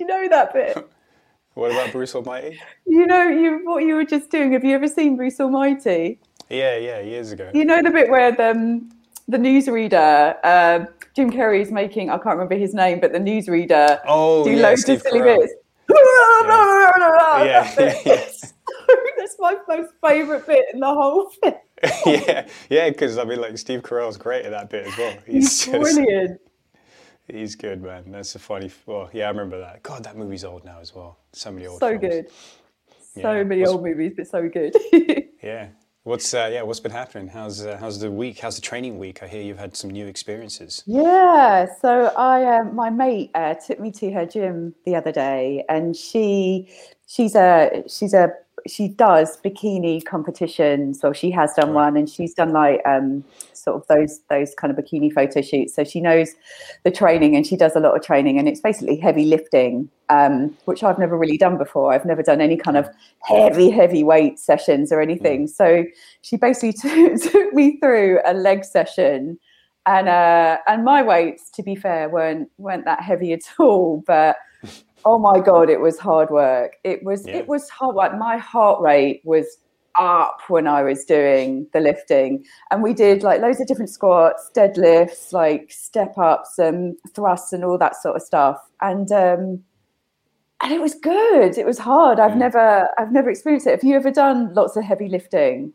you know that bit? What about Bruce Almighty? You know, you what you were just doing. Have you ever seen Bruce Almighty? Yeah, yeah, years ago. You know the bit where the um, the newsreader, uh, Jim Carrey's making. I can't remember his name, but the newsreader Oh, do yeah, loads Steve of silly Carell. bits. Yeah, That bit. yes. That's my most favourite bit in the whole film. yeah, yeah, because I mean, like Steve Carell's great at that bit as well. He's just- brilliant. He's good, man. That's a funny. Well, yeah, I remember that. God, that movie's old now as well. So many old. So films. good. So Yeah. many What's- old movies, but so good. Yeah. What's uh, yeah? What's been happening? How's uh, how's the week? How's the training week? I hear you've had some new experiences. Yeah, so I um, my mate uh, took me to her gym the other day, and she she's a she's a she does bikini competitions, or she has done one, and she's done like um, sort of those those kind of bikini photo shoots. So she knows the training, and she does a lot of training, and it's basically heavy lifting, um, which I've never really done before. I've never done any kind of heavy heavy weight sessions or anything. So she basically took, took me through a leg session and uh, and my weights, to be fair, weren't weren't that heavy at all. But oh my god, it was hard work. It was Yeah. it was hard work. My heart rate was up when I was doing the lifting, and we did like loads of different squats, deadlifts, like step ups, and thrusts, and all that sort of stuff. And um, and it was good. It was hard. I've Mm. never I've never experienced it. Have you ever done lots of heavy lifting?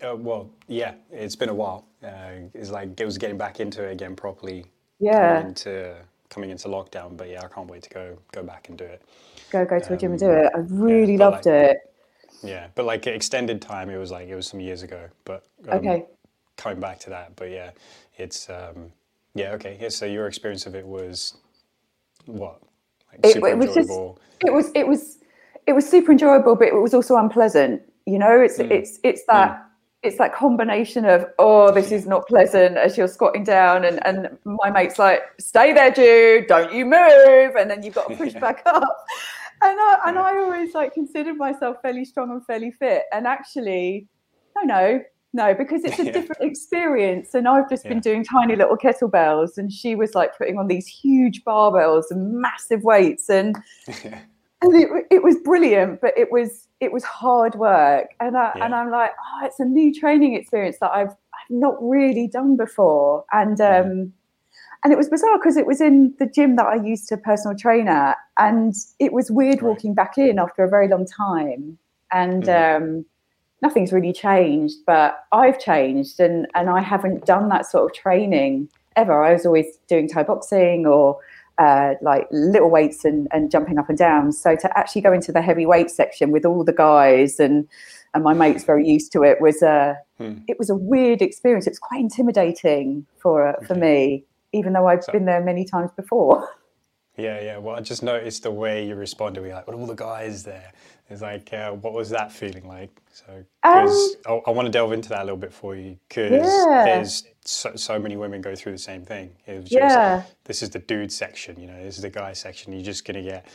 Uh, well, yeah, it's been a while. Uh, it's like it was getting back into it again properly. Yeah. Into coming into lockdown, but yeah, I can't wait to go go back and do it. Go go to a gym and Um, do it. I really but loved like- it. Yeah, but like extended time, it was like it was some years ago. But um, Okay. coming back to that, but yeah, it's um, yeah okay. Yeah, so your experience of it was what? Like It- super it was just- it was it was it was super enjoyable but it was also unpleasant you know it's Mm. it's it's that it's that combination of oh this is not pleasant as you're squatting down and and my mate's like stay there Jude don't you move and then you've got to push back up and I and I always like considered myself fairly strong and fairly fit and actually no no no because it's a Yeah. different experience and I've just been doing tiny little kettlebells and she was like putting on these huge barbells and massive weights and yeah. And it, it was brilliant but it was it was hard work. And I and I'm like oh it's a new training experience that I've I've not really done before. And um and it was bizarre because it was in the gym that I used to personal train at and it was weird Right. walking back in after a very long time. And Mhm. um nothing's really changed but I've changed and and I haven't done that sort of training ever. I was always doing Thai boxing or uh, like little weights and, and jumping up and down. So to actually go into the heavy weight section with all the guys and and my mates very used to it was a Hmm. it was a weird experience. It's quite intimidating for uh, for me, even though I've So- been there many times before. Yeah, yeah. Well, I just noticed the way you responded. We're like, "What are all the guys there?" It's like, uh, what was that feeling like? So, because I, I want to delve into that a little bit for you, because Um, Yeah. there's so, so many women go through the same thing. It was just, Yeah. this is the dude section, you know, this is the guy section. You're just gonna get,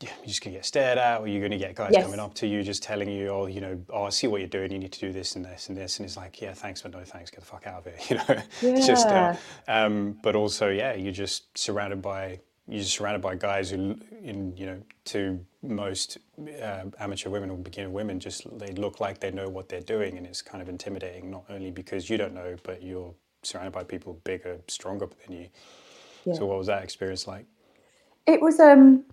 yeah, you're just gonna get stared at, or you're gonna get guys Yes. coming up to you, just telling you, oh, you know, oh, I see what you're doing. You need to do this and this and this, and it's like, yeah, thanks, but no thanks. Get the fuck out of here, you know. It's just, uh, um, but also, yeah, you're just surrounded by you're surrounded by guys who, in you know, to most uh, amateur women or beginner women, just they look like they know what they're doing, and it's kind of intimidating. Not only because you don't know, but you're surrounded by people bigger, stronger than you. Yeah. So, what was that experience like? It was um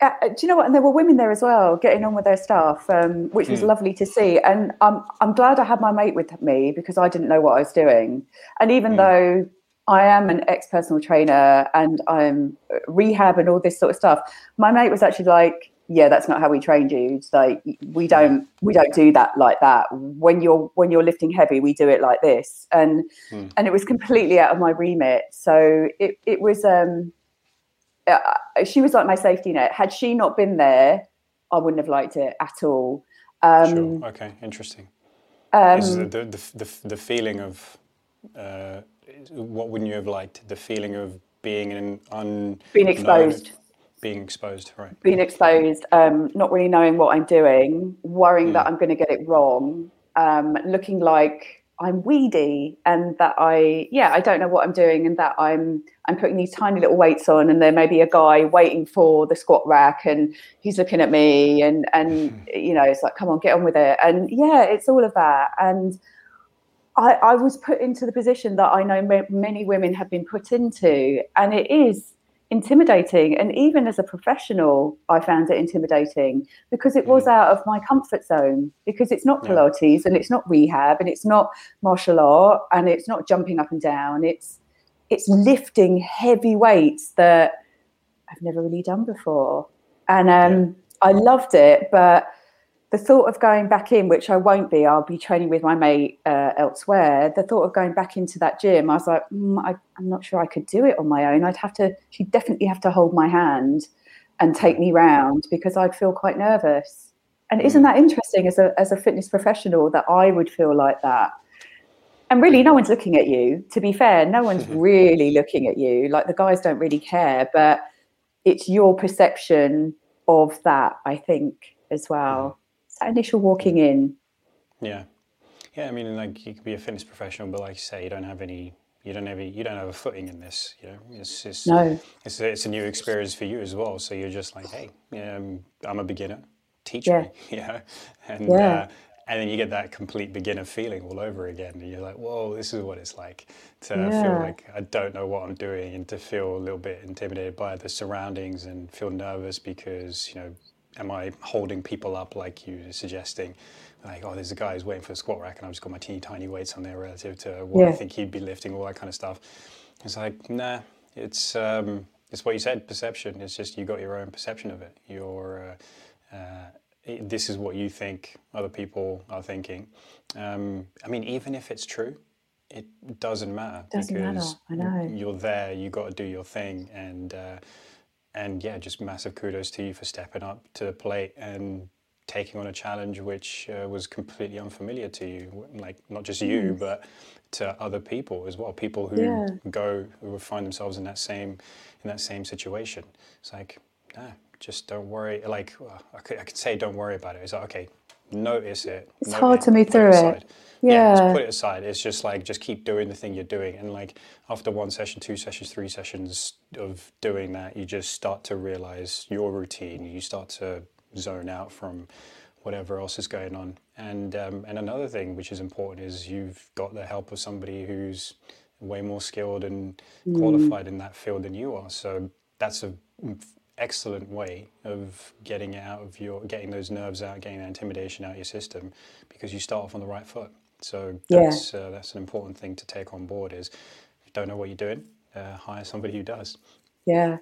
uh, uh, do you know what? And there were women there as well, getting on with their stuff, um, which was Mm. lovely to see. And I'm I'm glad I had my mate with me because I didn't know what I was doing. And even Mm. though I am an ex personal trainer and I'm rehab and all this sort of stuff, my mate was actually like, "Yeah, that's not how we trained you. It's like we don't we don't do that like that. When you're when you're lifting heavy, we do it like this." And Mm. and it was completely out of my remit. So it it was um uh, she was like my safety net. Had she not been there, I wouldn't have liked it at all. Um, sure. Okay. Interesting. um, the, the, the, the, the feeling of uh, what wouldn't you have liked? The feeling of being in un being exposed, being exposed, right? being exposed, um, not really knowing what I'm doing, worrying that Mm. I'm going to get it wrong, um, looking like I'm weedy and that I yeah I don't know what I'm doing and that I'm I'm putting these tiny little weights on and there may be a guy waiting for the squat rack and he's looking at me and and you know it's like come on get on with it and yeah it's all of that and I, I was put into the position that I know many women have been put into and it is intimidating. And even as a professional, I found it intimidating because it was mm. out of my comfort zone, because it's not Pilates yeah. and it's not rehab and it's not martial art and it's not jumping up and down. It's it's lifting heavy weights that I've never really done before. And um, yeah. I loved it, but the thought of going back in, which I won't be, I'll be training with my mate uh, elsewhere. The thought of going back into that gym, I was like, mm, I, am not sure I could do it on my own. I'd have to, she'd definitely have to hold my hand and take me round because I'd feel quite nervous. And isn't that interesting as a, as a fitness professional that I would feel like that? And really, no one's looking at you. To be fair, no one's really looking at you. Like the guys don't really care, but it's your perception of that, I think, as well that initial walking in. Yeah, yeah. I mean, like you could be a fitness professional, but like you say, you don't have any. You don't have any, you don't have a footing in this. You know, it's just no. It's a, it's a new experience for you as well. So you're just like, hey, um, I'm a beginner. Teach yeah. me. Yeah, and yeah. Uh, and then you get that complete beginner feeling all over again and you're like whoa this is what it's like to yeah. feel like i don't know what i'm doing and to feel a little bit intimidated by the surroundings and feel nervous because you know am I holding people up like you suggesting? Like, oh, there's a guy who's waiting for a squat rack, and I've just got my teeny tiny weights on there relative to what yeah. I think he'd be lifting, all that kind of stuff. It's like, nah, it's um, it's what you said, perception. It's just you got your own perception of it. Your uh, uh, this is what you think other people are thinking. Um, I mean, even if it's true, it doesn't matter doesn't because matter. I know. you're there. You got to do your thing, and uh, and yeah, just massive kudos to you for stepping up to the plate and taking on a challenge which uh, was completely unfamiliar to you, like not just you, mm. but to other people as well. People who yeah. go who find themselves in that same in that same situation. It's like, nah, just don't worry. Like I could, I could say, don't worry about it. It's like okay, notice it. It's hard to move through it. it yeah. yeah put it aside. It's just like just keep doing the thing you're doing, and like after one session, two sessions, three sessions of doing that, you just start to realize your routine. You start to zone out from whatever else is going on. And um, and another thing which is important is you've got the help of somebody who's way more skilled and mm. qualified in that field than you are. So that's a excellent way of getting out of your getting those nerves out, getting that intimidation out of your system because you start off on the right foot. So that's yeah. uh, that's an important thing to take on board. Is if you don't know what you're doing, uh, hire somebody who does. Yeah,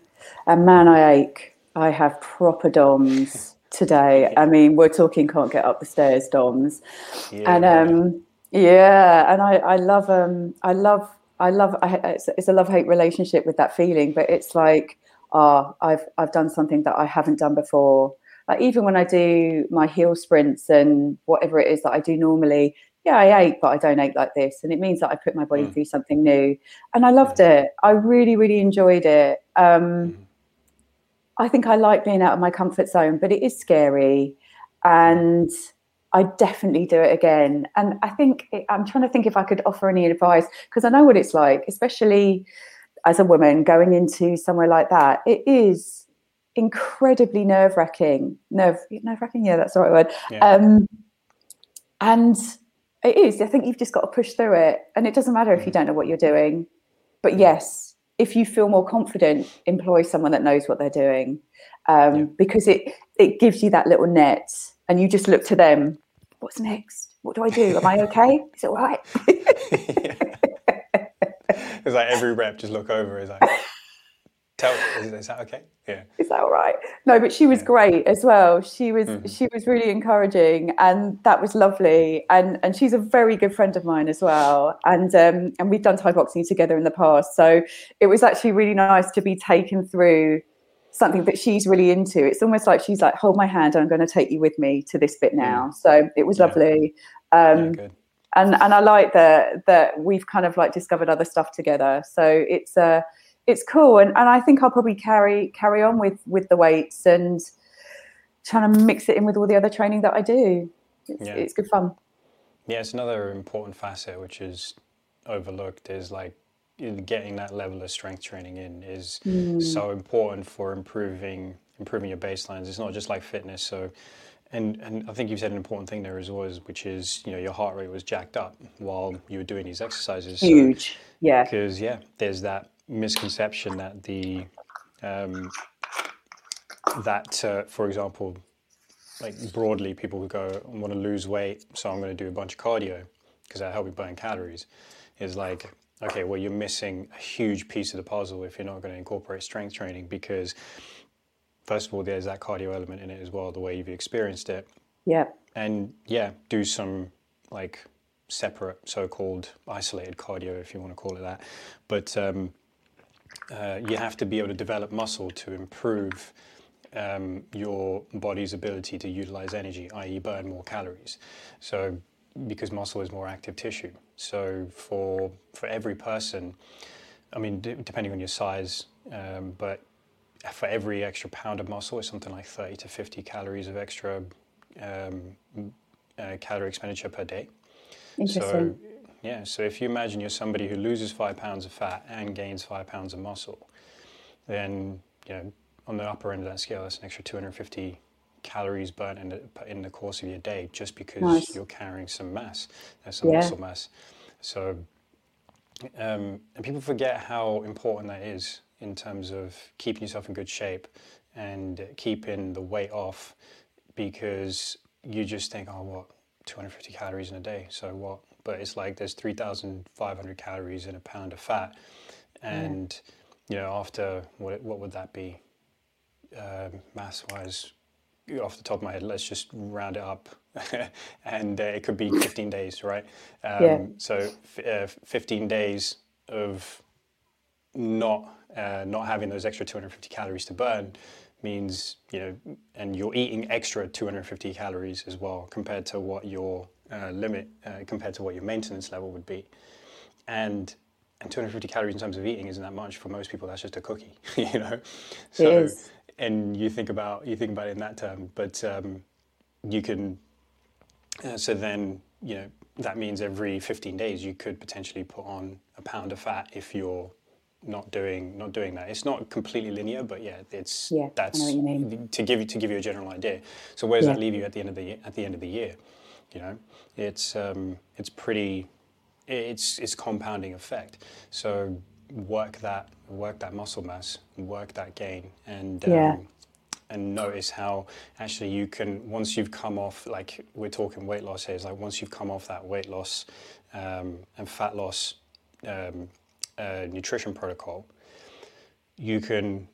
and man, I ache. I have proper DOMs today. I mean, we're talking can't get up the stairs DOMs, yeah. and um, yeah, and I I love um I love I love I, it's, it's a love hate relationship with that feeling, but it's like ah, oh, I've I've done something that I haven't done before. Like even when I do my heel sprints and whatever it is that I do normally, yeah, I ache, but I don't ache like this. And it means that I put my body mm. through something new. And I loved it. I really, really enjoyed it. Um, mm. I think I like being out of my comfort zone, but it is scary. And I definitely do it again. And I think it, I'm trying to think if I could offer any advice because I know what it's like, especially as a woman going into somewhere like that. It is incredibly nerve wracking. Nerve nerve wracking, yeah, that's the right word. Yeah. Um, and it is. I think you've just got to push through it. And it doesn't matter if you mm. don't know what you're doing. But yes, if you feel more confident, employ someone that knows what they're doing. Um, yeah. Because it, it gives you that little net and you just look to them. What's next? What do I do? Am I okay? Is it all right? it's like every rep just look over. Is like, Tell, is, is, that okay? Yeah. Is that all right? No, but she was yeah. great as well. She was mm-hmm. she was really encouraging, and that was lovely. And and she's a very good friend of mine as well. And um and we've done Thai boxing together in the past, so it was actually really nice to be taken through something that she's really into. It's almost like she's like, hold my hand, I'm going to take you with me to this bit now. Mm. So it was lovely. Um, yeah, and and I like that that we've kind of like discovered other stuff together. So it's uh it's cool and, and i think i'll probably carry carry on with with the weights and trying to mix it in with all the other training that i do it's, yeah. it's good fun Yeah, it's another important facet which is overlooked is like getting that level of strength training in is Mm. so important for improving improving your baselines. It's not just like fitness. So, and and I think you've said an important thing there as well, which is you know your heart rate was jacked up while you were doing these exercises. So- Huge. Yeah. because yeah, there's that misconception that the um, that uh, for example, like broadly, people who go I want to lose weight, so I'm going to do a bunch of cardio because that help me burn calories. Is like okay, well you're missing a huge piece of the puzzle if you're not going to incorporate strength training because first of all there's that cardio element in it as well, the way you've experienced it, Yeah. and yeah, do some like separate, so-called isolated cardio, if you want to call it that. But um, uh, you have to be able to develop muscle to improve um, your body's ability to utilize energy, i.e., burn more calories. So, because muscle is more active tissue. So, for for every person, I mean, d- depending on your size, um, but for every extra pound of muscle, it's something like 30 to 50 calories of extra um, uh, calorie expenditure per day. So, yeah, so if you imagine you're somebody who loses five pounds of fat and gains five pounds of muscle, then, you know, on the upper end of that scale, that's an extra 250 calories burnt in the, in the course of your day just because Nice. you're carrying some mass, uh, some Yeah. muscle mass. So, um, and people forget how important that is in terms of keeping yourself in good shape and keeping the weight off because you just think, oh, what, 250 calories in a day, so what? But it's like there's 3,500 calories in a pound of fat. And, you know, after, what, what would that be? Um, mass wise, off the top of my head, let's just round it up. and uh, it could be 15 days, right? Um, Yeah. So f- uh, 15 days of not uh, not having those extra 250 calories to burn means you know, and you're eating extra 250 calories as well compared to what your uh, limit, uh, compared to what your maintenance level would be, and and 250 calories in terms of eating isn't that much for most people. That's just a cookie, you know. So and you think about you think about it in that term, but um, you can. Uh, so then you know that means every 15 days you could potentially put on a pound of fat if you're not doing not doing that. It's not completely linear, but yeah, it's Yeah, that's what you mean. to give you to give you a general idea. So where does Yeah. that leave you at the end of the at the end of the year? You know, it's um, it's pretty it's it's compounding effect. So work that work that muscle mass, work that gain, and um, Yeah. and notice how actually you can once you've come off like we're talking weight loss here is like once you've come off that weight loss um, and fat loss um, uh, nutrition protocol, you can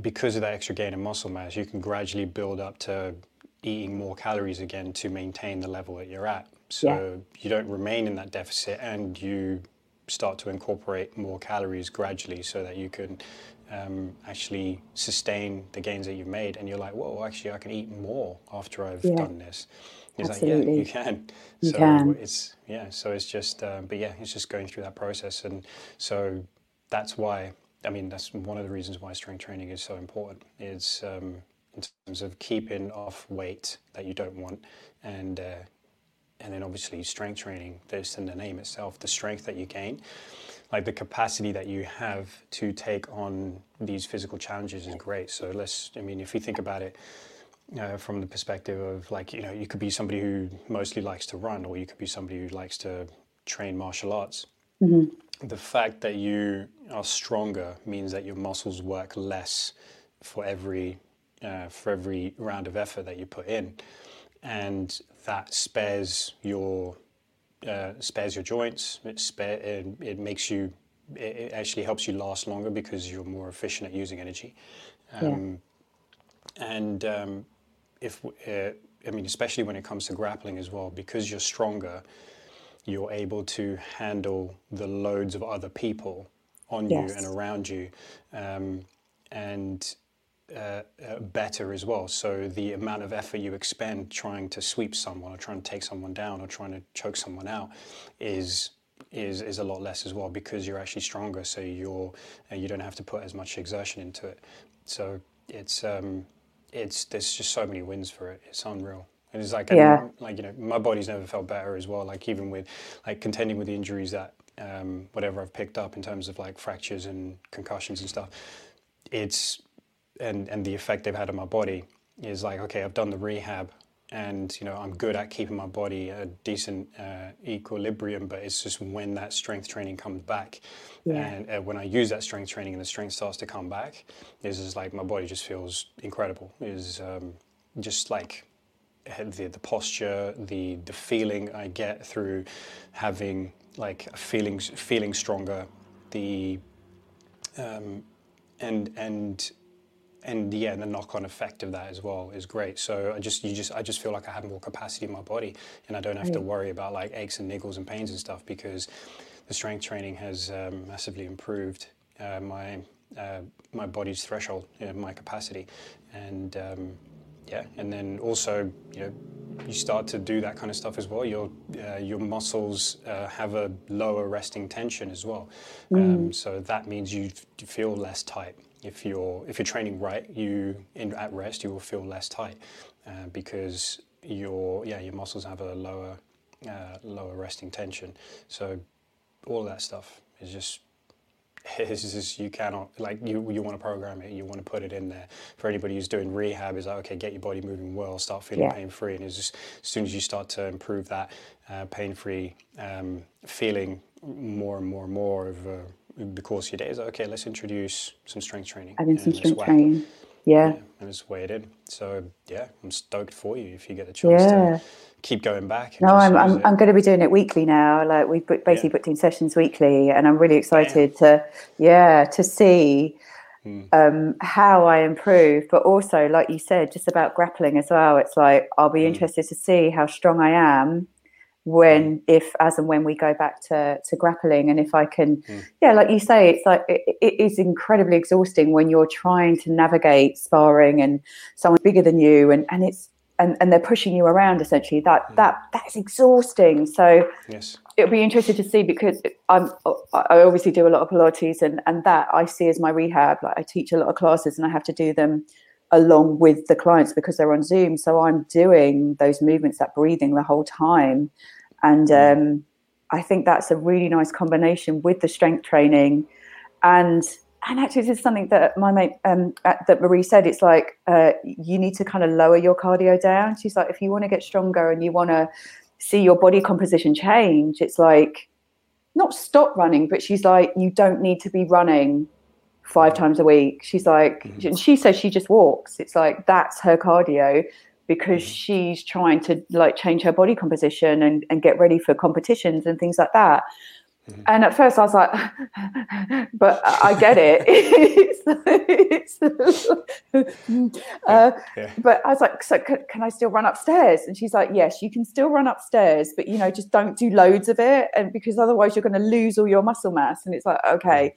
because of that extra gain in muscle mass, you can gradually build up to eating more calories again to maintain the level that you're at. So you don't remain in that deficit and you start to incorporate more calories gradually so that you can um, actually sustain the gains that you've made. And you're like, whoa, actually, I can eat more after I've Yeah. done this. It's like, yeah, Absolutely. you can. You so can. it's, yeah, so it's just, uh, but yeah, it's just going through that process. And so that's why I mean that's one of the reasons why strength training is so important. Is um, in terms of keeping off weight that you don't want, and uh, and then obviously strength training. There's in the name itself, the strength that you gain, like the capacity that you have to take on these physical challenges is great. So let's, I mean, if you think about it. Uh, from the perspective of like you know you could be somebody who mostly likes to run or you could be somebody who likes to train martial arts the fact that you are stronger means that your muscles work less for every uh, for every round of effort that you put in, and that spares your uh, spares your joints. It, spare, it, it makes you it, it actually helps you last longer because you're more efficient at using energy. Um, And um, if uh, I mean, especially when it comes to grappling as well, because you're stronger, you're able to handle the loads of other people on you and around you, um, and uh, uh, better as well. So the amount of effort you expend trying to sweep someone, or trying to take someone down, or trying to choke someone out, is is is a lot less as well because you're actually stronger. So you're uh, you don't have to put as much exertion into it. So it's um, it's there's just so many wins for it. It's unreal. And it's like, Yeah. and, like you know, my body's never felt better as well. Like even with like contending with the injuries that um, whatever I've picked up in terms of like fractures and concussions and stuff, it's and and the effect they've had on my body is like okay, I've done the rehab. And you know I'm good at keeping my body a decent uh, equilibrium, but it's just when that strength training comes back, Yeah. and uh, when I use that strength training and the strength starts to come back, is just like my body just feels incredible. Is um, just like the, the posture, the the feeling I get through having like feeling feeling stronger, the um, and and and yeah, the knock-on effect of that as well is great. So I just you just I just feel like I have more capacity in my body, and I don't have to worry about like aches and niggles and pains and stuff because the strength training has um, massively improved uh, my uh, my body's threshold, you know, my capacity, and um, yeah, and then also you know you start to do that kind of stuff as well. Your uh, your muscles uh, have a lower resting tension as well, um, so that means you feel less tight. If you're if you're training right, you in, at rest you will feel less tight uh, because your yeah your muscles have a lower uh, lower resting tension. So all that stuff is just it's just you cannot like you you want to program it you want to put it in there for anybody who's doing rehab is like okay get your body moving well start feeling Yeah. pain free and it's just as soon as you start to improve that uh, pain free um, feeling more and more and more of the course of your day is like, okay let's introduce some strength training Having some strength training. Yeah. yeah, and just weigh it in so yeah I'm stoked for you if you get the chance Yeah. to keep going back No, I'm, I'm. I'm going to be doing it weekly now. Like we've basically Yeah. booked in sessions weekly, and I'm really excited to, yeah, to see Hmm. um, how I improve. But also, like you said, just about grappling as well. It's like I'll be interested to see how strong I am when, if, as and when we go back to to grappling, and if I can, Hmm. yeah, like you say, it's like it, it is incredibly exhausting when you're trying to navigate sparring and someone bigger than you, and and it's and, and they're pushing you around essentially. That that that's exhausting. So yes. it'll be interesting to see because i'm i obviously do a lot of pilates and and that i see as my rehab. Like i teach a lot of classes and i have to do them along with the clients because they're on zoom. So i'm doing those movements that breathing the whole time and um i think that's a really nice combination with the strength training. And and actually this is something that my mate um uh, that marie said it's like uh you need to kind of lower your cardio down. She's like if you want to get stronger and you want to see your body composition change it's like not stop running but she's like you don't need to be running five times a week. She's like and she says she just walks. It's like that's her cardio because she's trying to like change her body composition and, and get ready for competitions and things like that and at first I was like, but I I get it. it's, it's, uh, yeah but I was like, so can, can I still run upstairs? And she's like, yes, you can still run upstairs, but you know, just don't do loads of it, and because otherwise you're going to lose all your muscle mass. And it's like, okay,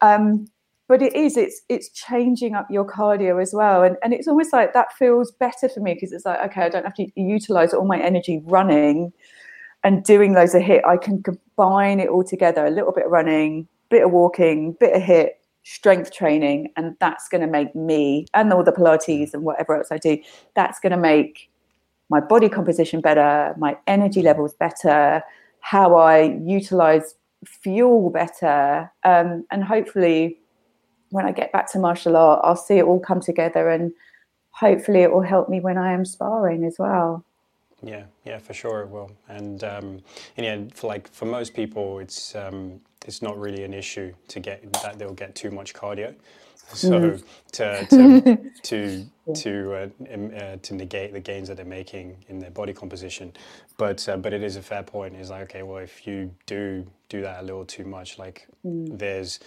um, but it is, it's it's changing up your cardio as well, and and it's almost like that feels better for me because it's like, okay, I don't have to utilize all my energy running and doing those a HIIT. I can combine it all together: a little bit of running, bit of walking, bit of HIIT, strength training, and that's going to make me and all the Pilates and whatever else I do. That's going to make my body composition better, my energy levels better, how I utilize fuel better, um, and hopefully, when I get back to martial art, I'll see it all come together, and hopefully, it will help me when I am sparring as well. Yeah, yeah, for sure it will. And um, and yeah, for like for most people, it's um, it's not really an issue to get that they'll get too much cardio. So to to to to, uh, um, uh, to negate the gains that they're making in their body composition, but uh, but it is a fair point. Is like okay, well, if you do do that a little too much, like there's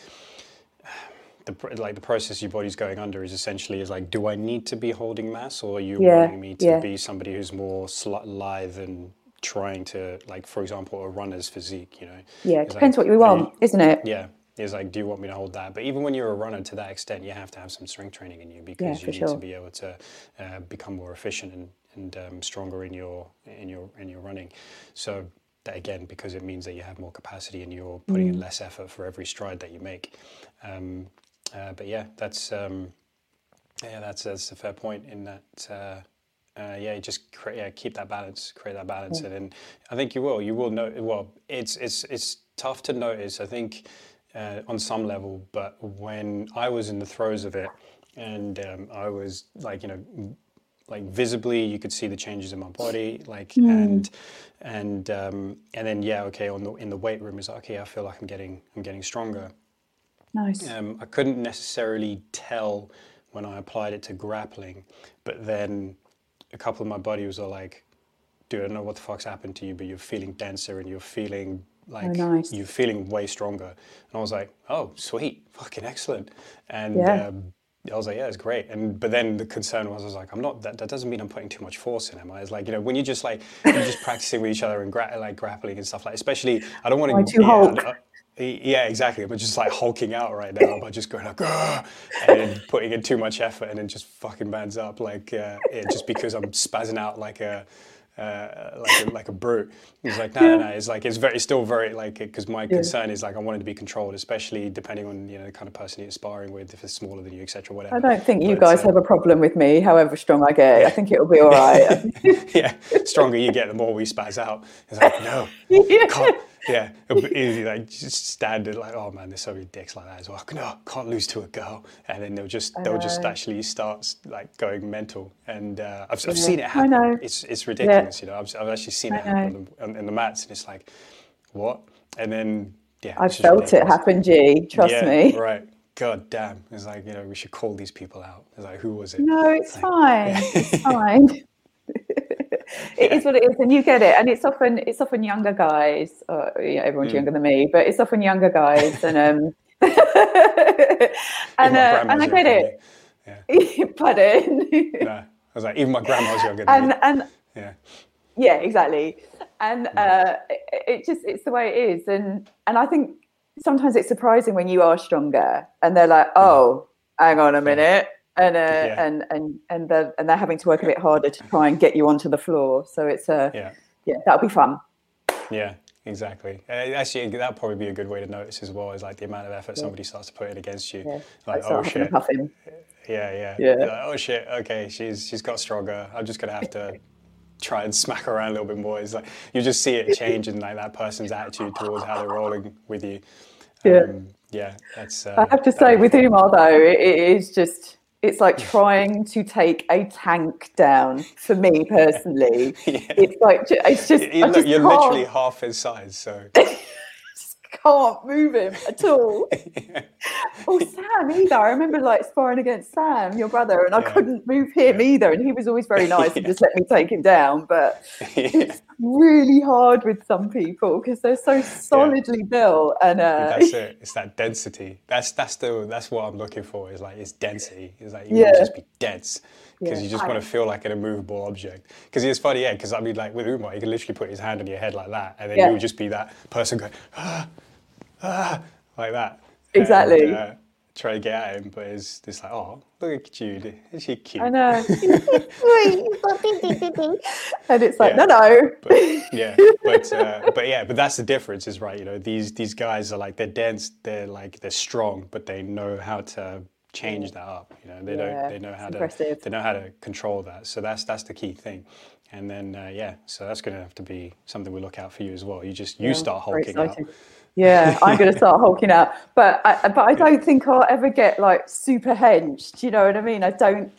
the like the process your body's going under is essentially is like, do I need to be holding mass, or are you Yeah, wanting me to yeah. be somebody who's more lithe and trying to like, for example, a runner's physique? You know, Yeah, it depends like, what you want, isn't it? yeah, is like, do you want me to hold that? But even when you're a runner, to that extent, you have to have some strength training in you because for you need to be able to uh, become more efficient and, and um, stronger in your in your in your running. So that again, because it means that you have more capacity and you're putting Mm. in less effort for every stride that you make. Um, uh, but yeah, that's um, yeah, that's that's a fair point in that. Uh, uh, yeah, just create, yeah, keep that balance, create that balance, and then I think you will. You will know. Well, it's it's it's tough to notice. I think uh, on some level, but when I was in the throes of it, and um, I was like, you know, like visibly, you could see the changes in my body, like, and and um, and then yeah, okay, on the in the weight room is like, okay, I feel like I'm getting I'm getting stronger. Nice. Um, I couldn't necessarily tell when I applied it to grappling, but then a couple of my buddies were like, dude, I don't know what the fuck's happened to you, but you're feeling denser and you're feeling like nice. you're feeling way stronger. And I was like, oh, sweet, fucking excellent. And Yeah. um, I was like, yeah, it's great. And but then the concern was, I was like, I'm not. That, that doesn't mean I'm putting too much force in, am I? It's like, you know, when you're just like you're just practicing with each other and gra- like grappling and stuff like. Especially, I don't want to. too Hulk? Yeah, exactly. But just like hulking out right now by just going like, "Grr," and putting in too much effort and then just fucking bands up like uh, yeah, just because I'm spazzing out like a. Uh, like a, like a brute. It's like no, no, no. It's like it's very, it's still very like because my concern is like I wanted to be controlled, especially depending on you know the kind of person you're sparring with, if it's smaller than you, etc. Whatever. I don't think you But, guys uh, have a problem with me, however strong I get. I think it'll be all right. yeah, stronger you get, the more we spaz out. It's like no, Yeah. can't. Yeah, it'll be easy, like just standard, like oh man, there's so many dicks like that as well. No, can't lose to a girl, and then they'll just they'll just actually start like going mental. And uh, I've, I've seen it I happen. know. It's it's ridiculous, you know. I've, I've actually seen it happen on the, on, in the mats, and it's like what? And then yeah, just felt it happen, G. Trust yeah, me. Right. God damn. It's like you know we should call these people out. It's like who was it? No, it's fine. It's fine. It is what it is, and you get it. And it's often it's often younger guys. Uh, yeah, everyone's Mm. younger than me, but it's often younger guys, and um, and uh, and I get it. Pardon. No, I was like even my grandma's younger than and me. and Yeah. yeah exactly and uh, it, it just it's the way it is and and i think sometimes it's surprising when you are stronger and they're like oh hang on a minute and uh, and and and they're and they're having to work a bit harder to try and get you onto the floor so it's uh Yeah. yeah that'll be fun Yeah, exactly. Uh, actually, that'd probably be a good way to notice as well is like the amount of effort somebody starts to put in against you. yeah Like, oh shit. puffing. Yeah, yeah. Yeah. Like, oh shit. Okay, she's she's got stronger. I'm just gonna have to try and smack her around a little bit more. It's like you just see it change in like that person's attitude towards how they're rolling with you. Yeah. Um, yeah. That's. Uh, I have to say, with Umar though, it, it is just it's like trying to take a tank down. For me personally, Yeah. it's like it's just You- look- just you're can't, literally half his size, so. can't move him at all. Oh, Sam either. I remember like sparring against Sam, your brother, and I Yeah. couldn't move him either. And he was always very nice and just let me take him down. But yeah. it's really hard with some people because they're so solidly built. And uh, That's it. It's that density. That's that's the that's what I'm looking for. Is like it's density. It's like you Yeah. want to just be dense because Yeah. you just want to feel like an immovable object. Because it's funny, yeah. Because I mean, like with Umar, he can literally put his hand on your head like that, and then Yeah. you would just be that person going ah, ah, like that. Exactly. And, uh, try to get at him, but it's just like, oh, look at Jude. Is she cute? I know. and it's like, Yeah. no, no. But, yeah, but uh, but yeah, but that's the difference, is right. You know, these these guys are like they're dense, they're like they're strong, but they know how to change that up. You know, they Yeah, don't they know how to impressive. they know how to control that. So that's that's the key thing. And then uh, yeah, so that's going to have to be something we look out for you as well. You just you start hulking out. Yeah, I'm going to start hulking out, but I, but I don't think I'll ever get like super henched. You know what I mean? I don't.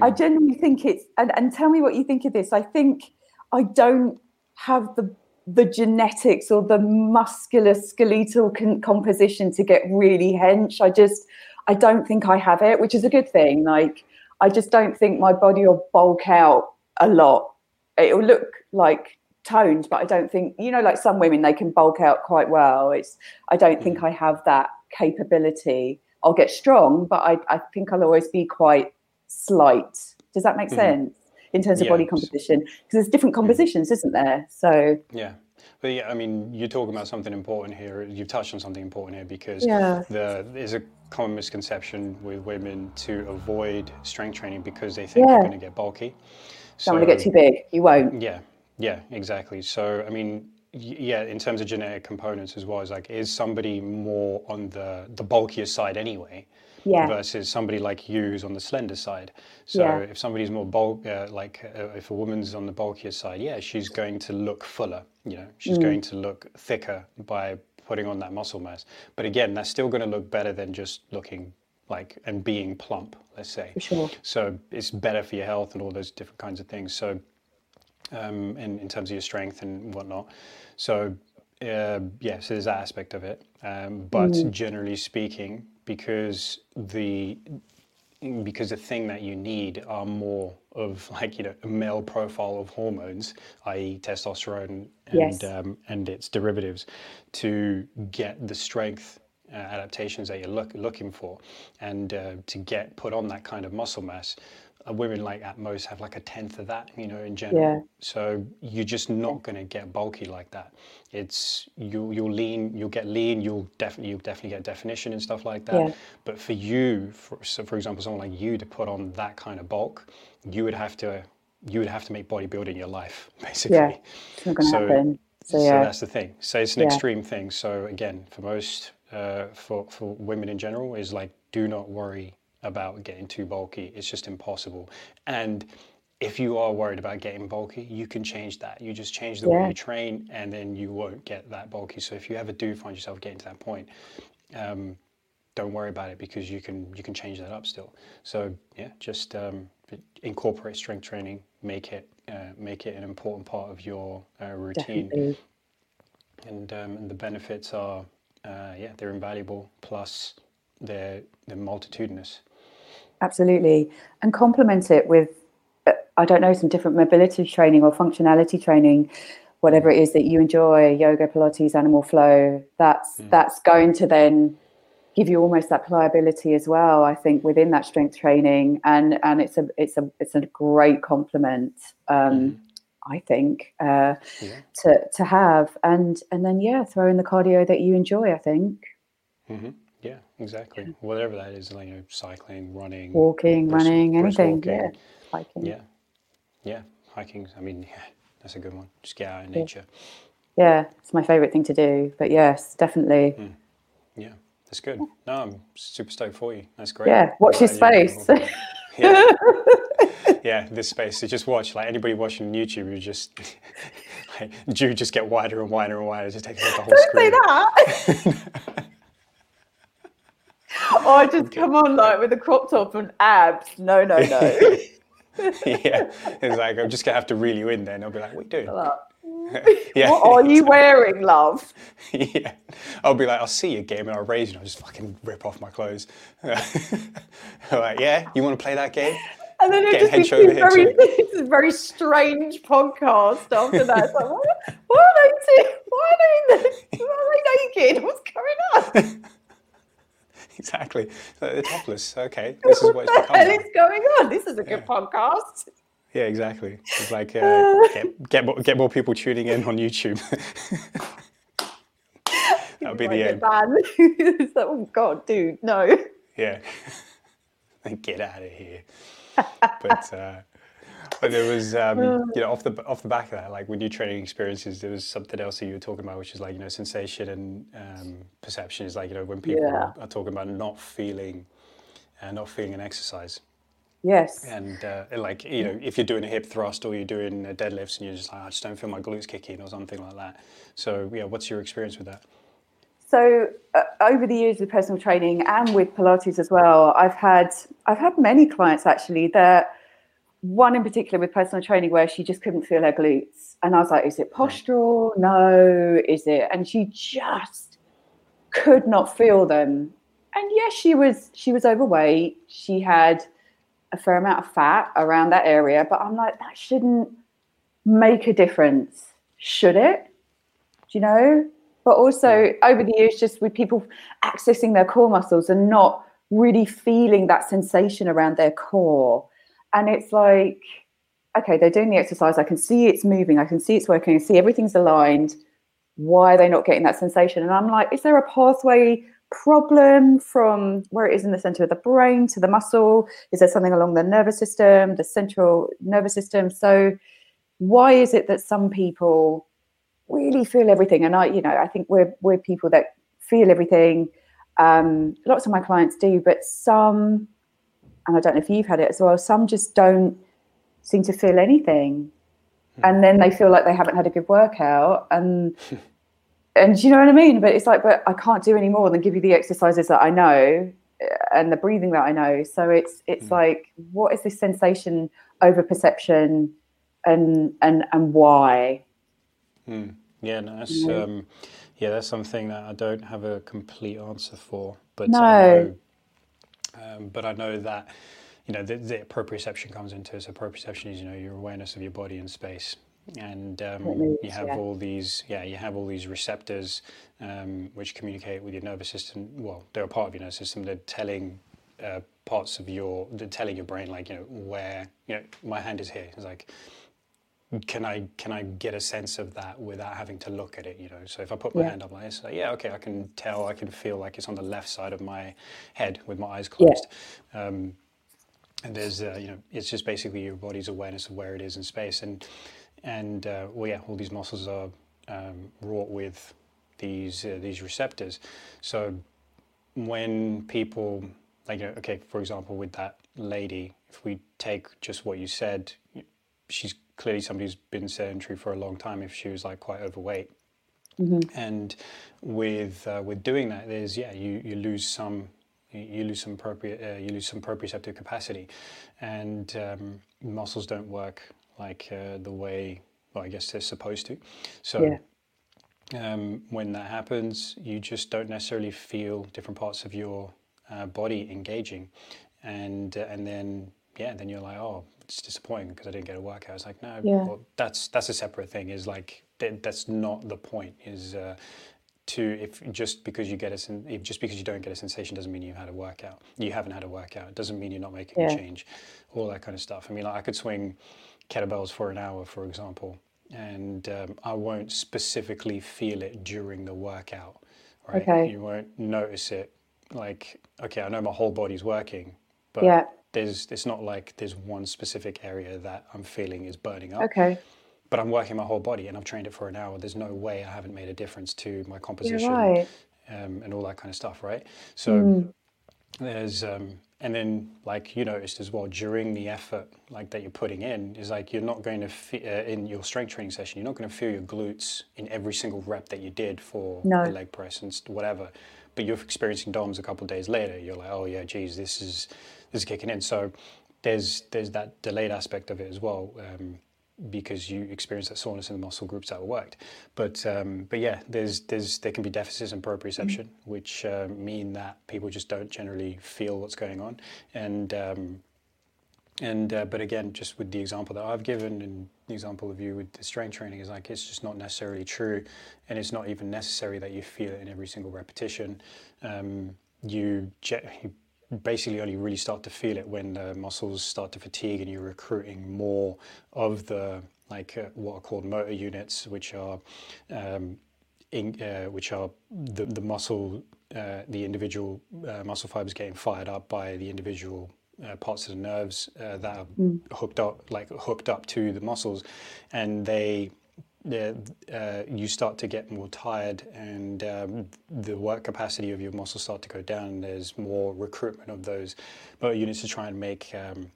I Hmm. genuinely think it's and and tell me what you think of this. I think I don't have the the genetics or the muscular skeletal con- composition to get really hench. I just I don't think I have it, which is a good thing. Like I just don't think my body will bulk out a lot. It'll look like toned, but I don't think you know, like some women, they can bulk out quite well. It's I don't think mm-hmm. I have that capability. I'll get strong, but I, I think I'll always be quite slight. Does that make mm-hmm. sense in terms of Yeah. body composition? Because there's different mm-hmm. compositions, isn't there? So Yeah. But yeah, I mean, you're talking about something important here. You've touched on something important here because Yeah. the, there's a common misconception with women to avoid strength training because they think Yeah. they're going to get bulky. So, don't want to get too big. You won't. Yeah, yeah, exactly. So, I mean, yeah, in terms of genetic components as well, is like, is somebody more on the the bulkier side anyway? Yeah. versus somebody like you who's on the slender side. So Yeah. if somebody's more bulk, uh, like uh, if a woman's on the bulkier side, yeah, she's going to look fuller. You know, she's Mm. going to look thicker by putting on that muscle mass. But again, that's still going to look better than just looking like and being plump. Let's say. For sure. So it's better for your health and all those different kinds of things. So um, in, in terms of your strength and whatnot. So uh, yeah, so there's that aspect of it. Um, but generally speaking, because the because the thing that you need are more of like you know a male profile of hormones, i.e., testosterone and Yes. um, and its derivatives, to get the strength uh, adaptations that you're look, looking for, and uh, to get put on that kind of muscle mass. Women like at most have like a tenth of that, you know, in general. Yeah. So you're just not going to get bulky like that. It's you. You'll lean. You'll get lean. You'll definitely. You'll definitely get definition and stuff like that. Yeah. But for you, for, so for example, someone like you to put on that kind of bulk, you would have to. You would have to make bodybuilding your life, basically. Yeah. It's not to So- happen. So, So that's the thing. So it's an Yeah. extreme thing. So again, for most, uh, for for women in general, is like do not worry about getting too bulky. It's just impossible. And if you are worried about getting bulky, you can change that. You just change the way you train, and then you won't get that bulky. So if you ever do find yourself getting to that point, um, don't worry about it because you can you can change that up still. So yeah, just um, incorporate strength training, make it uh, make it an important part of your uh, routine Definitely. and, um, and the benefits are uh, yeah they're invaluable plus they're they're multitudinous Absolutely. And complement it with, uh, I don't know, some different mobility training or functionality training, whatever it is that you enjoy, yoga, Pilates, animal flow. That's that's going to then give you almost that pliability as well. I think within that strength training, and and it's a it's a it's a great complement. Um, I think uh, yeah to to have, and and then yeah, throw in the cardio that you enjoy. I think hmm yeah exactly whatever that is like you know cycling running walking, brisk- running, brisk anything. walking. Yeah, hiking. yeah yeah hiking i mean yeah that's a good one just get out in nature Yeah, it's my favorite thing to do. But yes, definitely. yeah that's good no i'm super stoked for you that's great Yeah, watch I'm his face. yeah yeah this space so just watch like anybody watching youtube you just like just get wider and wider and wider just takes up the whole Don't screen say that. I just come on like with a crop top and abs. No, no, no. yeah, it's like I'm just gonna have to reel you in. Then I'll be like, "What are you doing?" yeah, what are you wearing, love? yeah, I'll be like, "I'll see you game," and I'll raise you. and I'll just fucking rip off my clothes. like, yeah, you want to play that game? And then it Get just hench over becomes here very, too. it's a very strange podcast after that. It's like, why, why are they? T- why are they? Why are they naked? What's going on? Exactly. So they're topless. Okay, this is what's what hell become. now. is going on? This is a good podcast. Yeah, exactly. It's like uh, get get more, get more people tuning in on YouTube. That'll be the end. aim. It's like, oh God, dude, no. Yeah. Get out of here. but uh, but there was um, you know off the off the back of that, like with new training experiences, there was something else that you were talking about, which is like you know sensation and um, perception. Is like you know when people Yeah. are talking about not feeling uh, not feeling an exercise. Yes. And uh, like you know, if you're doing a hip thrust or you're doing deadlifts and you're just like, I just don't feel my glutes kicking or something like that. So yeah, what's your experience with that? So uh, over the years with personal training and with Pilates as well, I've had I've had many clients actually that one in particular with personal training where she just couldn't feel her glutes, and I was like, "Is it postural? No, is it?" And she just could not feel them. And yes, she was she was overweight. She had a fair amount of fat around that area, but I'm like, that shouldn't make a difference, should it? Do you know? But also over the years, just with people accessing their core muscles and not really feeling that sensation around their core. And it's like, okay, they're doing the exercise. I can see it's moving. I can see it's working. I see everything's aligned. Why are they not getting that sensation? And I'm like, is there a pathway problem from where it is in the center of the brain to the muscle? Is there something along the nervous system, the central nervous system? So, why is it that some people really feel everything? And I, you know, I think we're we're people that feel everything, Um, lots of my clients do, but some, and I don't know if you've had it as well, some just don't seem to feel anything. Hmm. And then they feel like they haven't had a good workout. And and you know what I mean? But it's like, but I can't do any more than give you the exercises that I know uh, and the breathing that I know. So it's it's mm. like, what is this sensation over perception and and and why? Mm. Yeah, no, that's um, yeah, that's something that I don't have a complete answer for. But no. Um, but I know that you know the, the proprioception comes into it. So proprioception is you know your awareness of your body in space and um, moves, you have yeah. all these yeah you have all these receptors um, which communicate with your nervous system well they're a part of your nervous system they're telling uh, parts of your they're telling your brain like you know where you know my hand is here it's like can I can I get a sense of that without having to look at it you know so if I put my yeah. hand up like this like, yeah okay I can tell I can feel like it's on the left side of my head with my eyes closed yeah. um, and there's uh, you know it's just basically your body's awareness of where it is in space and and uh, well, yeah, all these muscles are um, wrought with these uh, these receptors. So when people like, you know, okay, for example, with that lady, if we take just what you said, she's clearly somebody who's been sedentary for a long time. If she was like quite overweight, mm-hmm. and with uh, with doing that, there's yeah, you you lose some you lose some appropriate uh, you lose some proprioceptive capacity, and um, muscles don't work like uh, the way, well, I guess they're supposed to. So yeah. um, when that happens, you just don't necessarily feel different parts of your uh, body engaging, and uh, and then yeah, then you're like, oh, it's disappointing because I didn't get a workout. I was like no, yeah. well, that's that's a separate thing. Is like that's not the point. Is uh, to if just because you get a if just because you don't get a sensation doesn't mean you had a workout. You haven't had a workout. It doesn't mean you're not making yeah. a change. All that kind of stuff. I mean, like I could swing kettlebells for an hour, for example, and um, I won't specifically feel it during the workout. Right? Okay. You won't notice it. Like, okay, I know my whole body's working, but yeah. There's it's not like there's one specific area that I'm feeling is burning up. Okay. But I'm working my whole body, and I've trained it for an hour. There's no way I haven't made a difference to my composition right. um, and all that kind of stuff, right? So mm. there's um, and then like you noticed as well during the effort like that you're putting in is like you're not going to fe- uh, in your strength training session you're not going to feel your glutes in every single rep that you did for no. the leg press and whatever but you're experiencing DOMs a couple days later you're like oh yeah geez this is is kicking in so there's there's that delayed aspect of it as well um, because you experience that soreness in the muscle groups that were worked. But um, but yeah, there's there's there can be deficits in proprioception, mm-hmm. which uh, mean that people just don't generally feel what's going on. And um, and uh, but again, just with the example that I've given and the example of you with the strength training is like it's just not necessarily true, and it's not even necessary that you feel it in every single repetition. Um, you, you basically only really start to feel it when the muscles start to fatigue and you're recruiting more of the like uh, what are called motor units, which are um, in, uh, which are the, the muscle, uh, the individual uh, muscle fibers getting fired up by the individual uh, parts of the nerves uh, that are mm. hooked up, like hooked up to the muscles, and they uh, you start to get more tired and um, the work capacity of your muscles start to go down. There's more recruitment of those motor units to try and make um,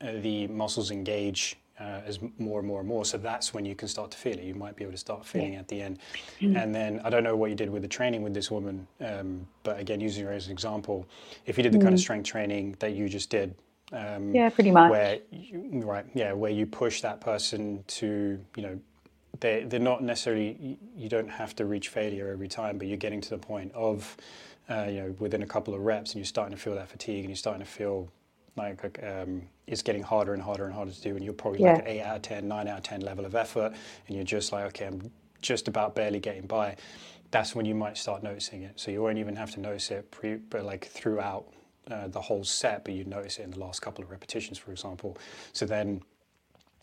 uh, the muscles engage uh, as more and more and more. So that's when you can start to feel it. You might be able to start feeling yeah. at the end. Mm-hmm. And then I don't know what you did with the training with this woman, um, but again, using her as an example, if you did the mm. kind of mm. strength training that you just did, um, yeah, pretty much. Where you, right, yeah, where you push that person to, you know, they they're not necessarily you don't have to reach failure every time, but you're getting to the point of uh, you know within a couple of reps, and you're starting to feel that fatigue, and you're starting to feel like um, it's getting harder and harder and harder to do, and you're probably yeah. like an eight out of 10, 9 out of ten level of effort, and you're just like okay, I'm just about barely getting by. That's when you might start noticing it. So you won't even have to notice it, pre, but like throughout uh, the whole set, but you notice it in the last couple of repetitions, for example. So then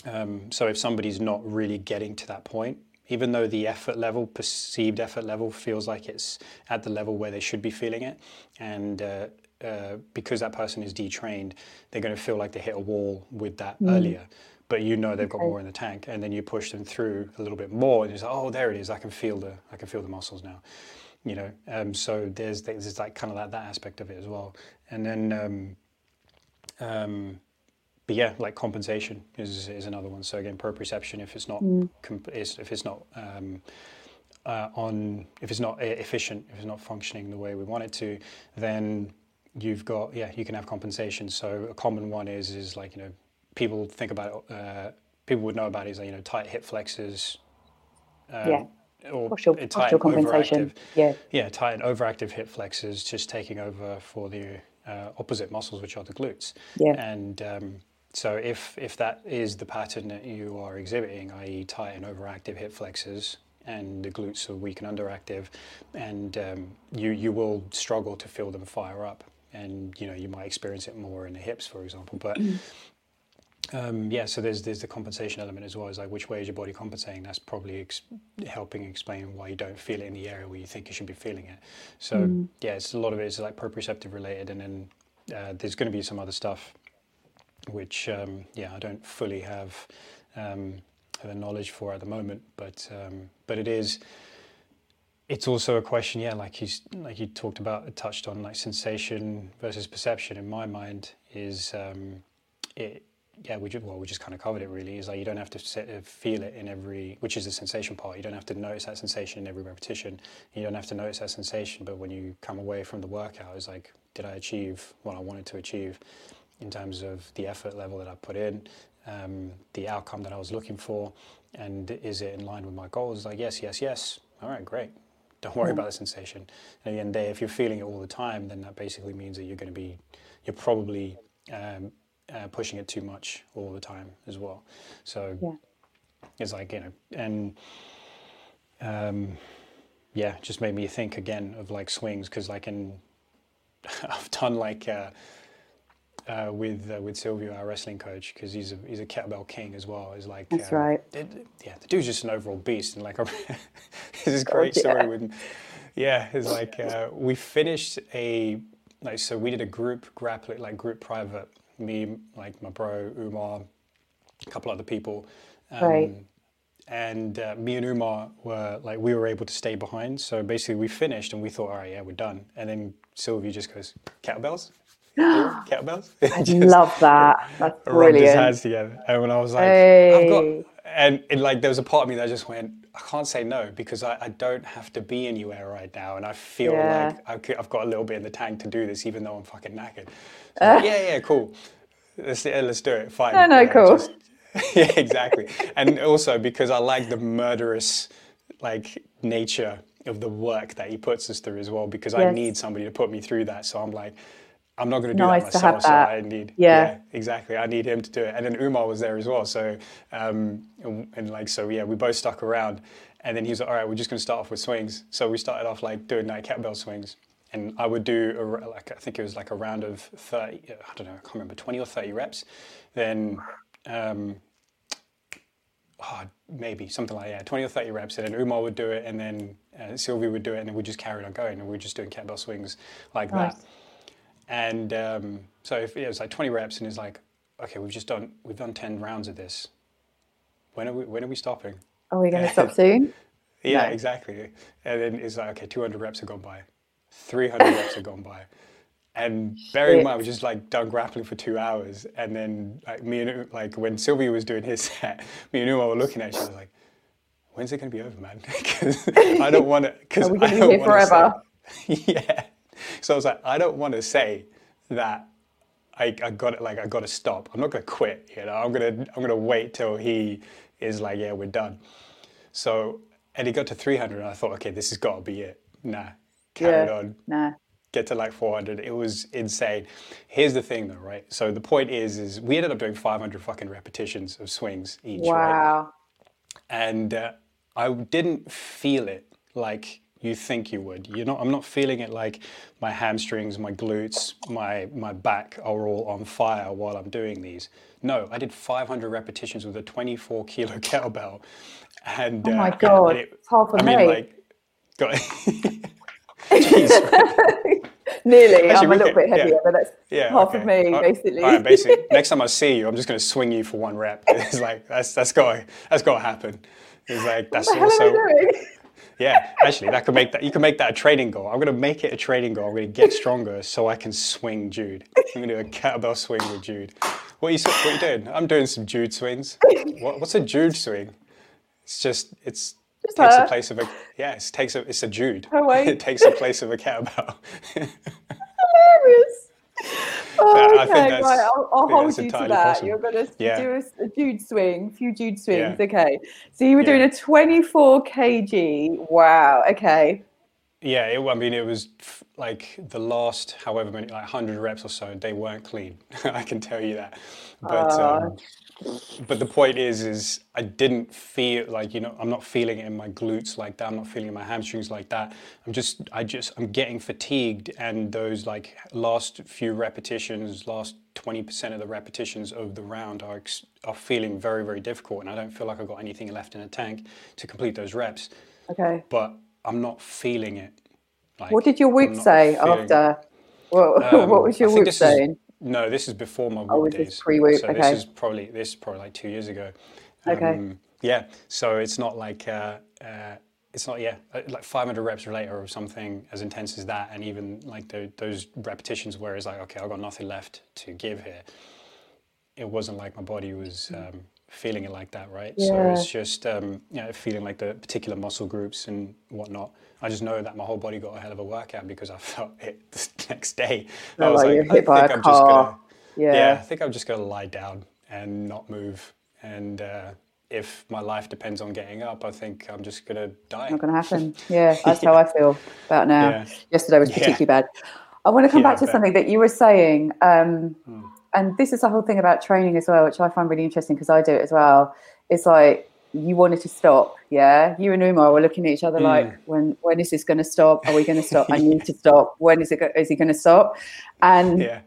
um, so if somebody's not really getting to that point, even though the effort level, perceived effort level, feels like it's at the level where they should be feeling it, and uh, uh, because that person is detrained, they're going to feel like they hit a wall with that mm. earlier. But you know they've got more in the tank, and then you push them through a little bit more, and it's like, oh, there it is. I can feel the I can feel the muscles now. you know. Um, so there's there's like kind of like that aspect of it as well, and then. Um, um, but yeah, like compensation is, is another one. So again, proprioception if it's not comp- is- if it's not um, uh, on if it's not e- efficient, if it's not functioning the way we want it to, then you've got yeah you can have compensation. So a common one is is like you know people think about uh, people would know about is like, you know tight hip flexors. Um, Yeah. Or Postural, tight postural compensation. overactive- Yeah. yeah, tight and overactive hip flexors just taking over for the uh, opposite muscles, which are the glutes. Yeah. And um, so if if that is the pattern that you are exhibiting, i.e., tight and overactive hip flexors, and the glutes are weak and underactive, and um, you you will struggle to feel them fire up, and you know you might experience it more in the hips, for example. But um, yeah, so there's there's the compensation element as well. Is like which way is your body compensating? That's probably ex- helping explain why you don't feel it in the area where you think you should be feeling it. So yeah, it's a lot of it is like proprioceptive related, and then uh, there's going to be some other stuff which um, yeah I don't fully have um, the knowledge for at the moment, but um, but it is. It's also a question, yeah, like you like you talked about, touched on, like sensation versus perception. In my mind, is um, it yeah we just well we just kind of covered it really is like you don't have to sit, uh, feel it in every which is the sensation part you don't have to notice that sensation in every repetition you don't have to notice that sensation but when you come away from the workout it's like did i achieve what i wanted to achieve in terms of the effort level that i put in um, the outcome that i was looking for and is it in line with my goals like yes yes yes all right great don't worry about the sensation and at the end the day if you're feeling it all the time then that basically means that you're going to be you're probably um, uh, pushing it too much all the time as well. So Yeah. it's like you know, and um, yeah, just made me think again of like swings because like in I've done like uh, uh, with uh, with Silvio, our wrestling coach, because he's a he's a kettlebell king as well. He's like That's uh, right. it- yeah, the dude's just an overall beast, and like this Oh, great yeah. story with yeah, it's like uh, we finished a like so we did a group grappling like group private me like my bro Umar, a couple other people, um, Right. and uh, me and Umar were like we were able to stay behind. So basically we finished and we thought, all right, yeah, we're done. And then Sylvie just goes kettlebells, kettlebells. I Just- love that. That's rubbed his brilliant. hands together. And when I was like, I've got, and it, like there was a part of me that just went, I can't say no because I, I don't have to be anywhere right now, and I feel Yeah. like I could, I've got a little bit in the tank to do this, even though I'm fucking knackered. So like, yeah, yeah, cool. Let's yeah, let's do it. Fine. No, no, Yeah, cool. just- yeah, exactly. And also because I like the murderous, like nature of the work that he puts us through as well. Because I need somebody to put me through that. So I'm like, I'm not going to do Nice that myself. so that. I need, Yeah. exactly. I need him to do it. And then Umar was there as well. So, um, and, and like, so yeah, we both stuck around. And then he was like, all right, we're just going to start off with swings. So we started off like doing like kettlebell swings. And I would do a, like, I think it was like a round of 30, I don't know, I can't remember, 20 or 30 reps. Then, um, oh, maybe something like that, 20 or 30 reps. And then Umar would do it. And then uh, Sylvie would do it. And then we just carried on going. And we were just doing kettlebell swings like Nice. that. And um, so if it was like 20 reps, and it's like, okay, we've just done we've done 10 rounds of this. When are we when are we stopping? Are we going to stop soon? Yeah, No. exactly. And then it's like, okay, 200 reps have gone by, 300 reps have gone by. And bear in mind, we just like done grappling for two hours. And then like me and like when Sylvia was doing his set, me and Umar were looking at each other like, when's it going to be over, man? Because I don't want to. Because we I gonna be don't here forever? yeah. So I was like, I don't want to say that I, I got it. Like I got to stop. I'm not going to quit. You know, I'm gonna I'm gonna wait till he is like, yeah, we're done. So and he got to 300, and I thought, okay, this has got to be it. Nah, carried Yeah. on Nah. get to like 400 it was insane here's the thing though right so the point is is we ended up doing 500 fucking repetitions of swings each right Wow. and uh, i didn't feel it like you think you would you're not i'm not feeling it like my hamstrings my glutes my my back are all on fire while i'm doing these no i did 500 repetitions with a 24 kilo kettlebell and Oh my uh, God, it- it's half of i mean like got Jeez. Nearly. Actually, I'm a little could- bit yeah. heavier, but that's Yeah, half okay. of me, Uh, basically. All right, basically, next time I see you, I'm just going to swing you for one rep. It's like that's that's got that's got to happen. It's like that's what also am I doing? Yeah, actually, that could make that. You can make that a training goal. I'm going to make it a training goal. I'm going to get stronger so I can swing Jude. I'm going to do a kettlebell swing with Jude. What are you, what are you doing? I'm doing some Jude swings. What, what's a Jude swing? It's just it's Just takes her. the place of a yeah. It takes a it's a Jude. Her weight. It takes the place of a kettlebell. Hilarious. Oh, I think okay, right. I'll, I'll hold you to that. possible. You're going to Yeah. do a Jude swing, a few Jude swings. Yeah. Okay. So you were doing a 24 kg. Wow. Okay. Yeah, it, I mean, it was f- like the last, however many, like 100 reps or so, they weren't clean. I can tell you that. But Ah. um, but the point is, is I didn't feel like you know, I'm not feeling it in my glutes like that. I'm not feeling it in my hamstrings like that. I'm just, I just, I'm getting fatigued, and those like last few repetitions, last 20% of the repetitions of the round are are feeling very, very difficult, and I don't feel like I've got anything left in the tank to complete those reps. Okay. But I'm not feeling it. Like, What did your whoop say after? What, Um, what was your whoop this is- saying? No, this is before my Oh, days. pre-whoop? So Okay. this is probably this is probably like two years ago. Okay. Um, yeah. So it's not like uh, uh, it's not yeah like 500 reps later or something as intense as that, and even like the, those repetitions where it's like okay, I've got nothing left to give here. It wasn't like my body was um, feeling it like that, right? yeah. So it's just um, you know feeling like the particular muscle groups and whatnot. I just know that my whole body got a hell of a workout because I felt it the next day. I was like like, I think I'm just gonna Yeah. yeah, I think I'm just going to lie down and not move. And uh, if my life depends on getting up, I think I'm just going to die. Not going to happen. Yeah, that's how I feel about now. Yeah. Yesterday was Yeah. particularly bad. I want to come Yeah, back to something that you were saying, um, Hmm. and this is the whole thing about training as well, which I find really interesting because I do it as well. It's like you wanted to stop, yeah. You and Umar were looking at each other mm. like, when when is this going to stop? Are we going to stop? I need to stop. When is it? Go- is he going to stop? And Yeah.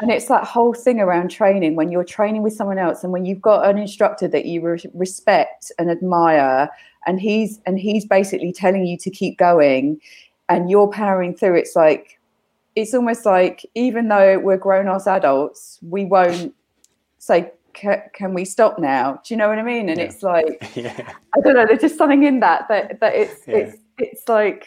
and it's that whole thing around training when you're training with someone else and when you've got an instructor that you re- respect and admire and he's and he's basically telling you to keep going and you're powering through it's like it's almost like even though we're grown ass adults we won't say "Ca- can we stop now do you know what i mean and Yeah. it's like yeah. I don't know. There's just something in that that that it's Yeah. it's it's like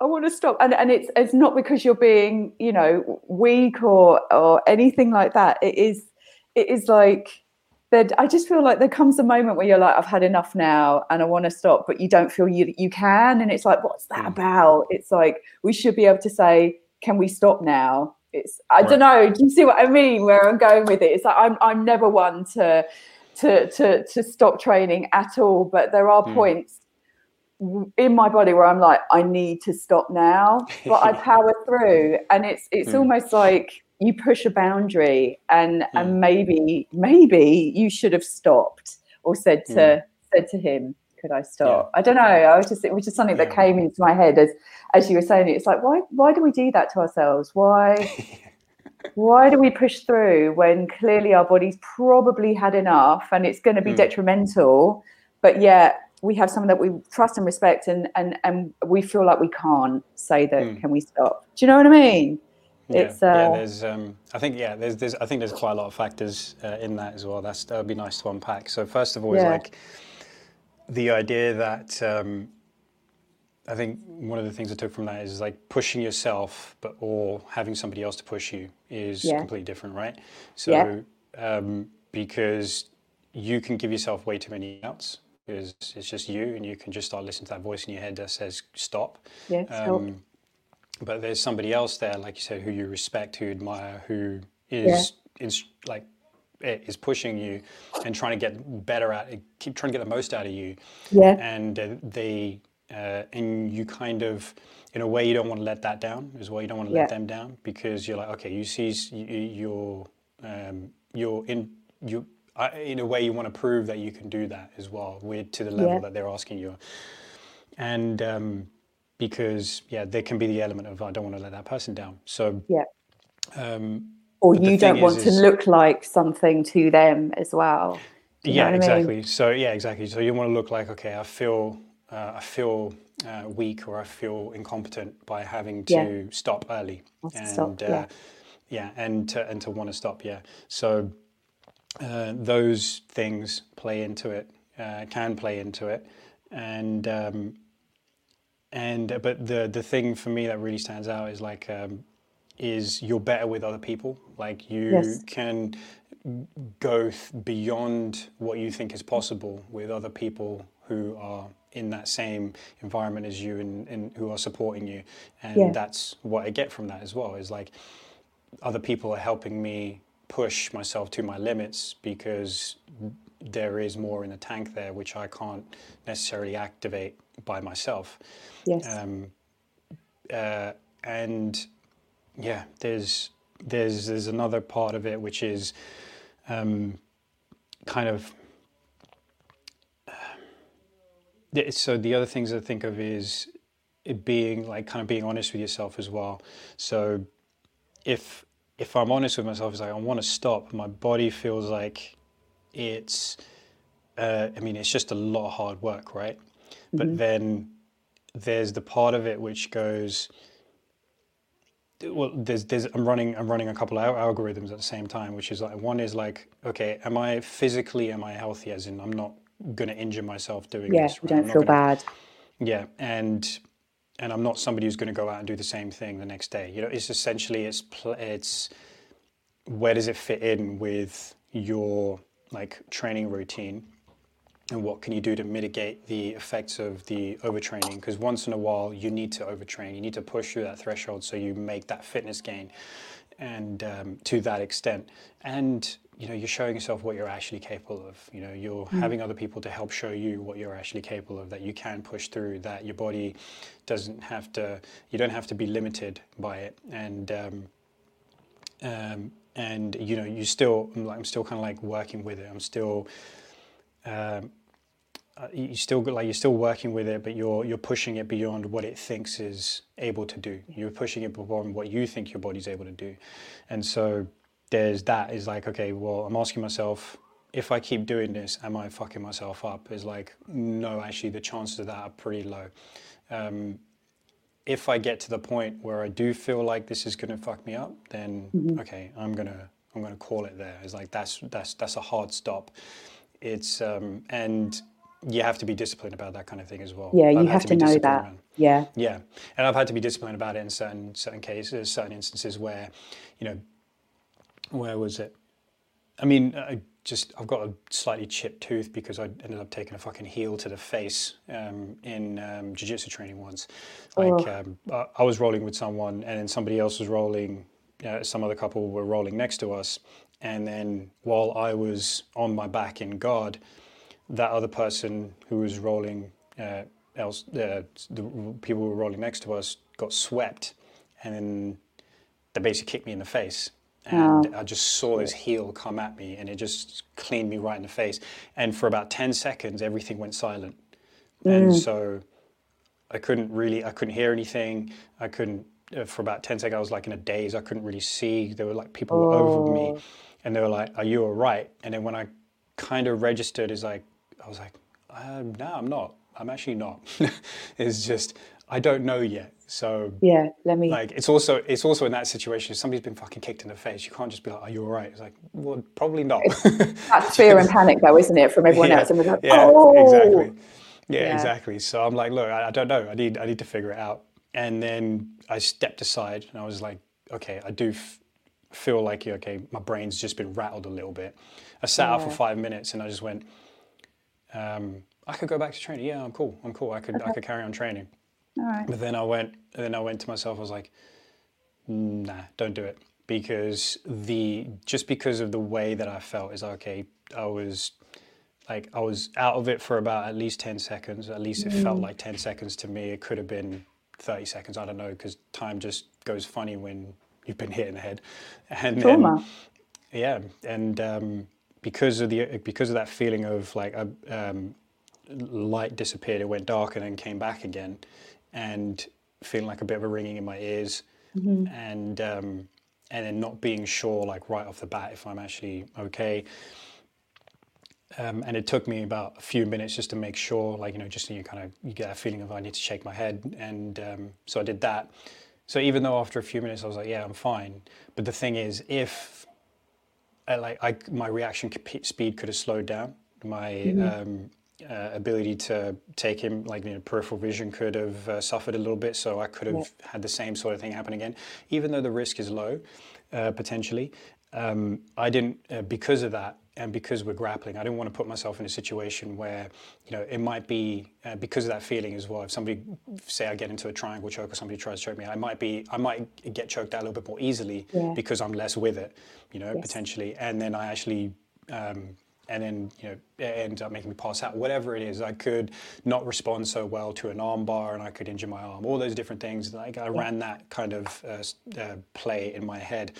I want to stop, and and it's it's not because you're being you know weak or or anything like that. It is it is like that. I just feel like there comes a moment where you're like, I've had enough now, and I want to stop, but you don't feel you you can, and it's like, what's that Mm. about? It's like we should be able to say, can we stop now? It's I Right. don't know. Do you see what I mean? Where I'm going with it? It's like I'm I'm never one to to to to stop training at all but there are Mm. points in my body where I'm like I need to stop now but I power through and it's it's Mm. almost like you push a boundary and Mm. and maybe maybe you should have stopped or said to Mm. said to him could I stop I don't know I was just it was just something that came into my head as as you were saying it it's like why why do we do that to ourselves why why do we push through when clearly our body's probably had enough and it's going to be Mm. detrimental but yet we have someone that we trust and respect and and and we feel like we can't say that Mm. can we stop do you know what i mean Yeah, It's, yeah. uh, There's, um, I think, yeah, there's, there's, I think there's quite a lot of factors uh, in that as well. That's that would be nice to unpack. So first of all, is like the idea that um, I think one of the things I took from that is like pushing yourself, but or having somebody else to push you is Yeah. completely different, right? So um, because you can give yourself way too many outs because it's just you, and you can just start listening to that voice in your head that says stop. yeah. Um, but there's somebody else there, like you said, who you respect, who you admire, who is, is like is pushing you and trying to get better at it, keep trying to get the most out of you. yeah And uh, they uh, and you kind of, in a way, you don't want to let that down as well. You don't want to let them down because you're like, okay, you see, s- you, you- you're um, you're in you. I in a way, you want to prove that you can do that as well, with to the level Yeah. that they're asking you and um, because yeah, there can be the element of I don't want to let that person down. So yeah um, or you don't want is- to is- look like something to them as well yeah, what I mean? exactly. So yeah, exactly. So you want to look like okay, I feel uh, I feel uh, weak or I feel incompetent by having to Yeah. stop early and stop, uh, yeah. yeah, and to, and to want to stop. Yeah, so uh, those things play into it, uh, can play into it, and um, and but the the thing for me that really stands out is like um, is you're better with other people. Like you Yes. can go th- beyond what you think is possible with other people who are in that same environment as you and, and who are supporting you. And Yeah. that's what I get from that as well. Is like other people are helping me push myself to my limits because there is more in the tank there which I can't necessarily activate by myself. Yes. Um, uh, and yeah, there's there's there's another part of it which is um, kind of yeah, so the other things I think of is it being like kind of being honest with yourself as well. So if if I'm honest with myself, it's like I want to stop. My body feels like it's. Uh, I mean, it's just a lot of hard work, right? But then there's the part of it which goes. Well, there's there's I'm running I'm running a couple of algorithms at the same time, which is like one is like okay, am I physically am I healthy? As in, I'm not going to injure myself doing yeah, this. right? Don't feel gonna- bad. yeah, and and I'm not somebody who's going to go out and do the same thing the next day. You know, it's essentially it's it's where does it fit in with your like training routine, and what can you do to mitigate the effects of the overtraining? Because once in a while you need to overtrain, you need to push through that threshold so you make that fitness gain, and um, to that extent, and you know you're showing yourself what you're actually capable of. You know, you're having other people to help show you what you're actually capable of. That you can push through. That your body doesn't have to. You don't have to be limited by it. And um, um, and you know, you still. I'm, like, I'm still kind of like working with it. I'm still. Um, uh, you still like you're still working with it, but you're you're pushing it beyond what it thinks is able to do. You're pushing it beyond what you think your body's able to do, and so there's that is like okay, well, I'm asking myself if I keep doing this, am I fucking myself up? Is like no, actually, the chances of that are pretty low. Um, if I get to the point where I do feel like this is going to fuck me up, then okay, I'm gonna I'm gonna call it there. It's like that's that's that's a hard stop. It's um, and you have to be disciplined about that kind of thing as well. Yeah, I've you have to to know that. around- Yeah. yeah, and I've had to be disciplined about it in certain certain cases, certain instances where, you know, where was it? I mean, I just I've got a slightly chipped tooth because I ended up taking a fucking heel to the face um, in um, jiu-jitsu training once. Like um, I, I was rolling with someone, and then somebody else was rolling. Uh, some other couple were rolling next to us, and then while I was on my back in guard, that other person who was rolling uh, else uh, the people who were rolling next to us got swept and then they basically kicked me in the face. And I just saw this heel come at me and it just cleaned me right in the face. And for about 10 seconds everything went silent. And so I couldn't really I couldn't hear anything. I couldn't uh, for about 10 seconds I was like in a daze. I couldn't really see. There were like people were over me and they were like are you all right and then when I kind of registered is like I was like um, no I'm not I'm actually not it's just I don't know yet so Yeah. Let me. like it's also it's also in that situation if somebody's been fucking kicked in the face you can't just be like are you all right it's like well probably not that's fear and panic, though, isn't it, from everyone yeah, else? And we're like, yeah, oh, exactly. Yeah, Yeah. exactly. So I'm like, look, I, I don't know. I need, I need to figure it out. And then I stepped aside, and I was like, okay, I do f- feel like, yeah, okay, my brain's just been rattled a little bit. I sat out for five minutes, and I just went, um, I could go back to training. Yeah, I'm cool. I'm cool. I could, I could carry on training. All right. But then I went, then I went to myself. I was like, nah, don't do it because the just because of the way that I felt is okay. I was like I was out of it for about at least ten seconds. At least it felt like ten seconds to me. It could have been thirty seconds. I don't know because time just goes funny when you've been hit in the head. And Trauma. yeah, and um, because of the because of that feeling of like a um, light disappeared, it went dark and then came back again, and feeling like a bit of a ringing in my ears, and um, and then not being sure like right off the bat if I'm actually okay. Um, and it took me about a few minutes just to make sure, like you know, just so you kind of you get a feeling of I need to shake my head, and um, so I did that. So even though after a few minutes I was like, yeah, I'm fine, but the thing is, if I, like I, my reaction speed could have slowed down, my um, uh, ability to take him, like you know, peripheral vision could have uh, suffered a little bit. So I could have yeah. had the same sort of thing happen again, even though the risk is low, uh, potentially. Um, I didn't, uh, because of that, and because we're grappling, I didn't want to put myself in a situation where, you know, it might be uh, because of that feeling as well. If somebody, say, I get into a triangle choke or somebody tries to choke me, I might be, I might get choked out a little bit more easily yeah. because I'm less with it, you know, yes. potentially, and then I actually um, and then you know it ends up making me pass out. Whatever it is, I could not respond so well to an arm bar, and I could injure my arm. All those different things. Like I ran that kind of uh, uh, play in my head,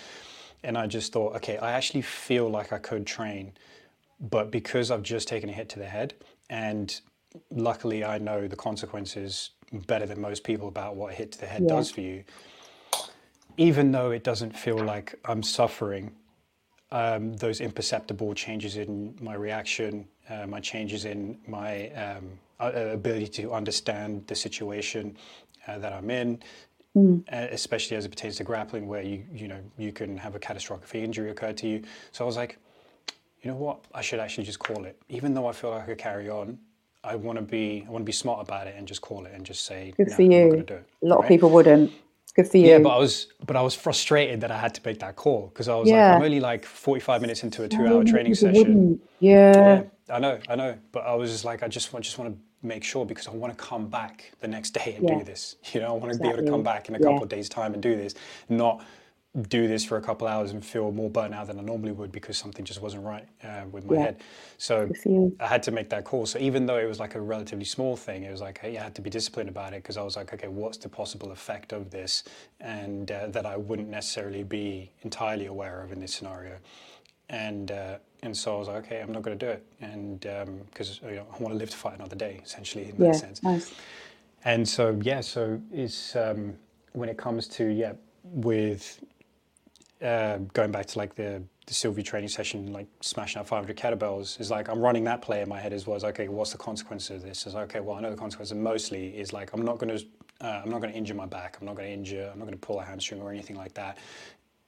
and I just thought, okay, I actually feel like I could train, but because I've just taken a hit to the head, and luckily I know the consequences better than most people about what a hit to the head yeah. does for you. Even though it doesn't feel like I'm suffering, um, those imperceptible changes in my reaction, uh, my changes in my um, ability to understand the situation uh, that I'm in, mm. especially as it pertains to grappling, where you you know you can have a catastrophic injury occur to you. So I was like, you know what, I should actually just call it, even though I feel like I could carry on. I want to be I want to be smart about it and just call it and just say. Good for you. A lot right? of people wouldn't. Good for you. Yeah, but I was but I was frustrated that I had to make that call because I was yeah. like I'm only like 45 minutes into a two-hour training session. Yeah. yeah. I know, I know, but I was just like I just want just want to make sure because I want to come back the next day and yeah. do this. You know, I want to exactly. be able to come back in a couple of days time and do this, not do this for a couple hours and feel more burnt out than I normally would because something just wasn't right uh, with my yeah. head. So I had to make that call. So even though it was like a relatively small thing, it was like hey, I had to be disciplined about it because I was like, okay, what's the possible effect of this, and uh, that I wouldn't necessarily be entirely aware of in this scenario. And uh, and so I was like, okay, I'm not going to do it, and because um, you know, I want to live to fight another day, essentially in that sense. Nice. And so yeah, so it's um, when it comes to yeah with uh, going back to like the the Sylvie training session, like smashing out 500 kettlebells, is like I'm running that play in my head as well. As okay, what's the consequences of this? Is okay, well I know the consequences. Mostly is like I'm not going to uh, I'm not going to injure my back. I'm not going to injure. I'm not going to pull a hamstring or anything like that.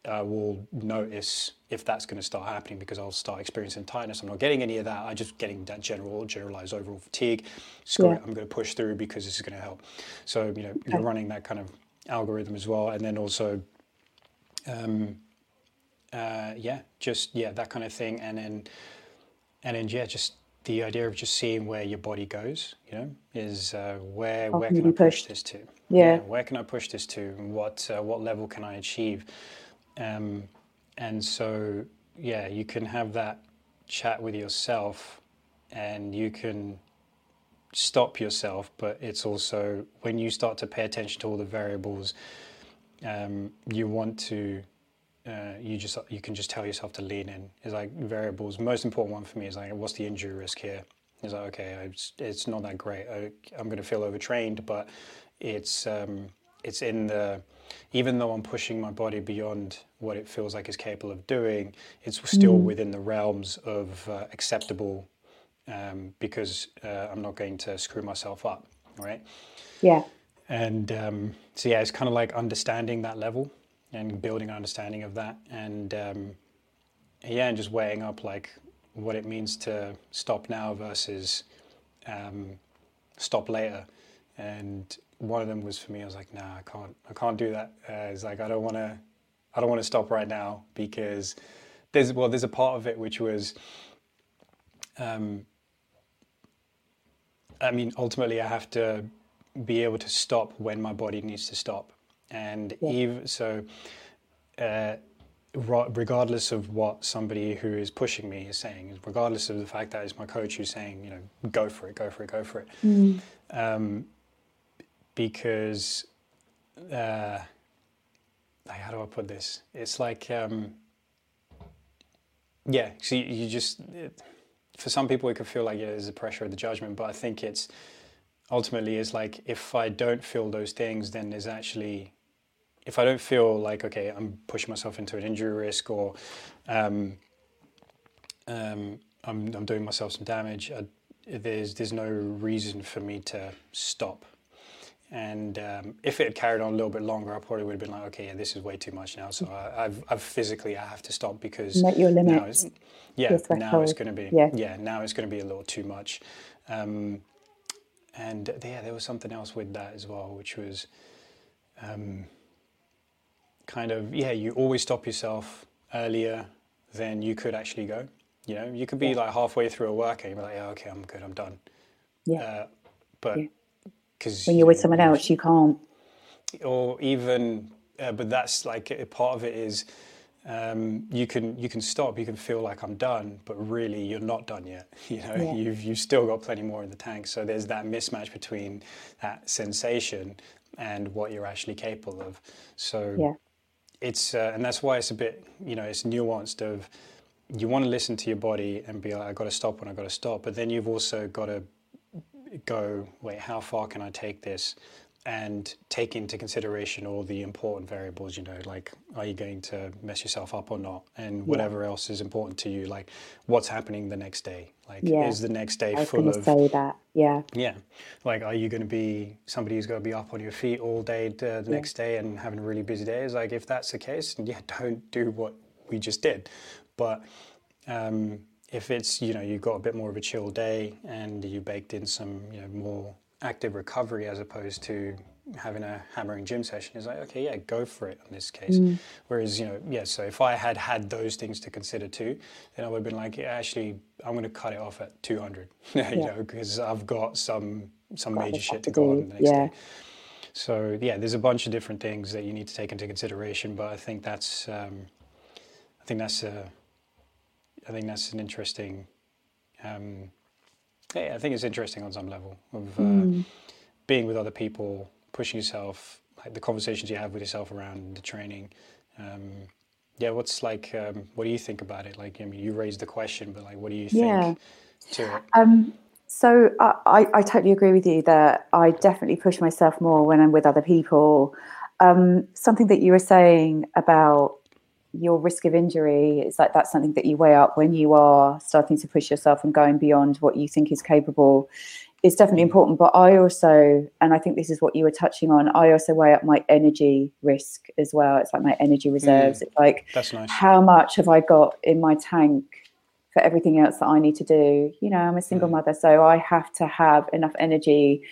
I will notice if that's going to start happening because I'll start experiencing tightness. I'm not getting any of that. I'm just getting that general, generalized overall fatigue. Screw yeah. it. I'm going to push through because this is going to help. So you know, okay. you're running that kind of algorithm as well, and then also. Um, uh, yeah, just yeah, that kind of thing, and then and then yeah, just the idea of just seeing where your body goes, you know, is uh, where How where can, can I push this to? Yeah. yeah. where can I push this to? What uh, what level can I achieve? Um, and so yeah, you can have that chat with yourself, and you can stop yourself. But it's also when you start to pay attention to all the variables, um, you want to uh, you just you can just tell yourself to lean in. It's like variables. Most important one for me is like, what's the injury risk here? It's like, okay, it's, it's not that great. I, am going to feel overtrained, but it's um, it's in the even though I'm pushing my body beyond what it feels like is capable of doing, it's still mm. within the realms of uh, acceptable um, because uh, I'm not going to screw myself up, right? Yeah. And um, so yeah, it's kind of like understanding that level and building an understanding of that and um, yeah and just weighing up like what it means to stop now versus um, stop later and one of them was for me i was like nah i can't i can't do that uh, it's like i don't want to i don't want to stop right now because there's well there's a part of it which was um, i mean ultimately i have to be able to stop when my body needs to stop and yeah. even so, uh, regardless of what somebody who is pushing me is saying, regardless of the fact that it's my coach who's saying, you know, go for it, go for it, go for it, mm. um, because uh, how do I put this? It's like, um, yeah, so you, you just, it, for some people, it could feel like yeah, there's a pressure of the judgment, but I think it's ultimately is like if I don't feel those things, then there's actually if I don't feel like okay, I'm pushing myself into an injury risk or um, um, I'm, I'm doing myself some damage, I, there's there's no reason for me to stop. And um, if it had carried on a little bit longer, I probably would have been like, okay, yeah, this is way too much now. So I, have I've physically, I have to stop because Met your limits. yeah, your now it's going to be, Yeah. yeah, now it's going to be a little too much. Um, and yeah, there was something else with that as well, which was um, kind of, yeah, you always stop yourself earlier than you could actually go. You know, you could be Yeah. like halfway through a workout, and you're like, yeah, okay, I'm good, I'm done. Yeah. Uh, but Yeah. Because when you're with someone else, you can't. or even uh, but that's like a part of it is um, you can you can stop you can feel like I'm done but really you're not done yet you know Yeah. you've you've still got plenty more in the tank so there's that mismatch between that sensation and what you're actually capable of so Yeah. it's uh, and that's why it's a bit you know it's nuanced of you want to listen to your body and be like I got to stop when I got to stop but then you've also got to go, wait, how far can I take this? And take into consideration all the important variables, you know, like are you going to mess yourself up or not? And whatever else is important to you, like what's happening the next day? Like, Yeah. is the next day I full of say that. Yeah. yeah. Like, are you going to be somebody who's going to be up on your feet all day uh, the next day and having a really busy day? Is like, if that's the case, yeah, don't do what we just did. But um, if it's, you know, you've got a bit more of a chill day and you baked in some, you know, more active recovery as opposed to having a hammering gym session, it's like, okay, yeah, go for it in this case. Whereas, you know, yeah, so if I had had those things to consider too, then I would have been like, yeah, actually, I'm going to cut it off at 200, you know, because I've got some some Got major shit to to go on the next yeah. day. So yeah, there's a bunch of different things that you need to take into consideration, but I think that's um, I think that's a, I think that's an interesting. Um, yeah, I think it's interesting on some level of uh, Hmm. being with other people, pushing yourself, like the conversations you have with yourself around the training. Um, yeah, what's like? Um, what do you think about it? Like, I mean, you raised the question, but like, what do you think Yeah. to it? Um, so I, I, I totally agree with you that I definitely push myself more when I'm with other people. Um, something that you were saying about your risk of injury, it's like that's something that you weigh up when you are starting to push yourself and going beyond what you think is capable. It's definitely important, but I also, and I think this is what you were touching on, I also weigh up my energy risk as well. It's like my energy reserves. It's like That's nice. how much have I got in my tank for everything else that I need to do? You know, I'm a single Mm. mother, so I have to have enough energy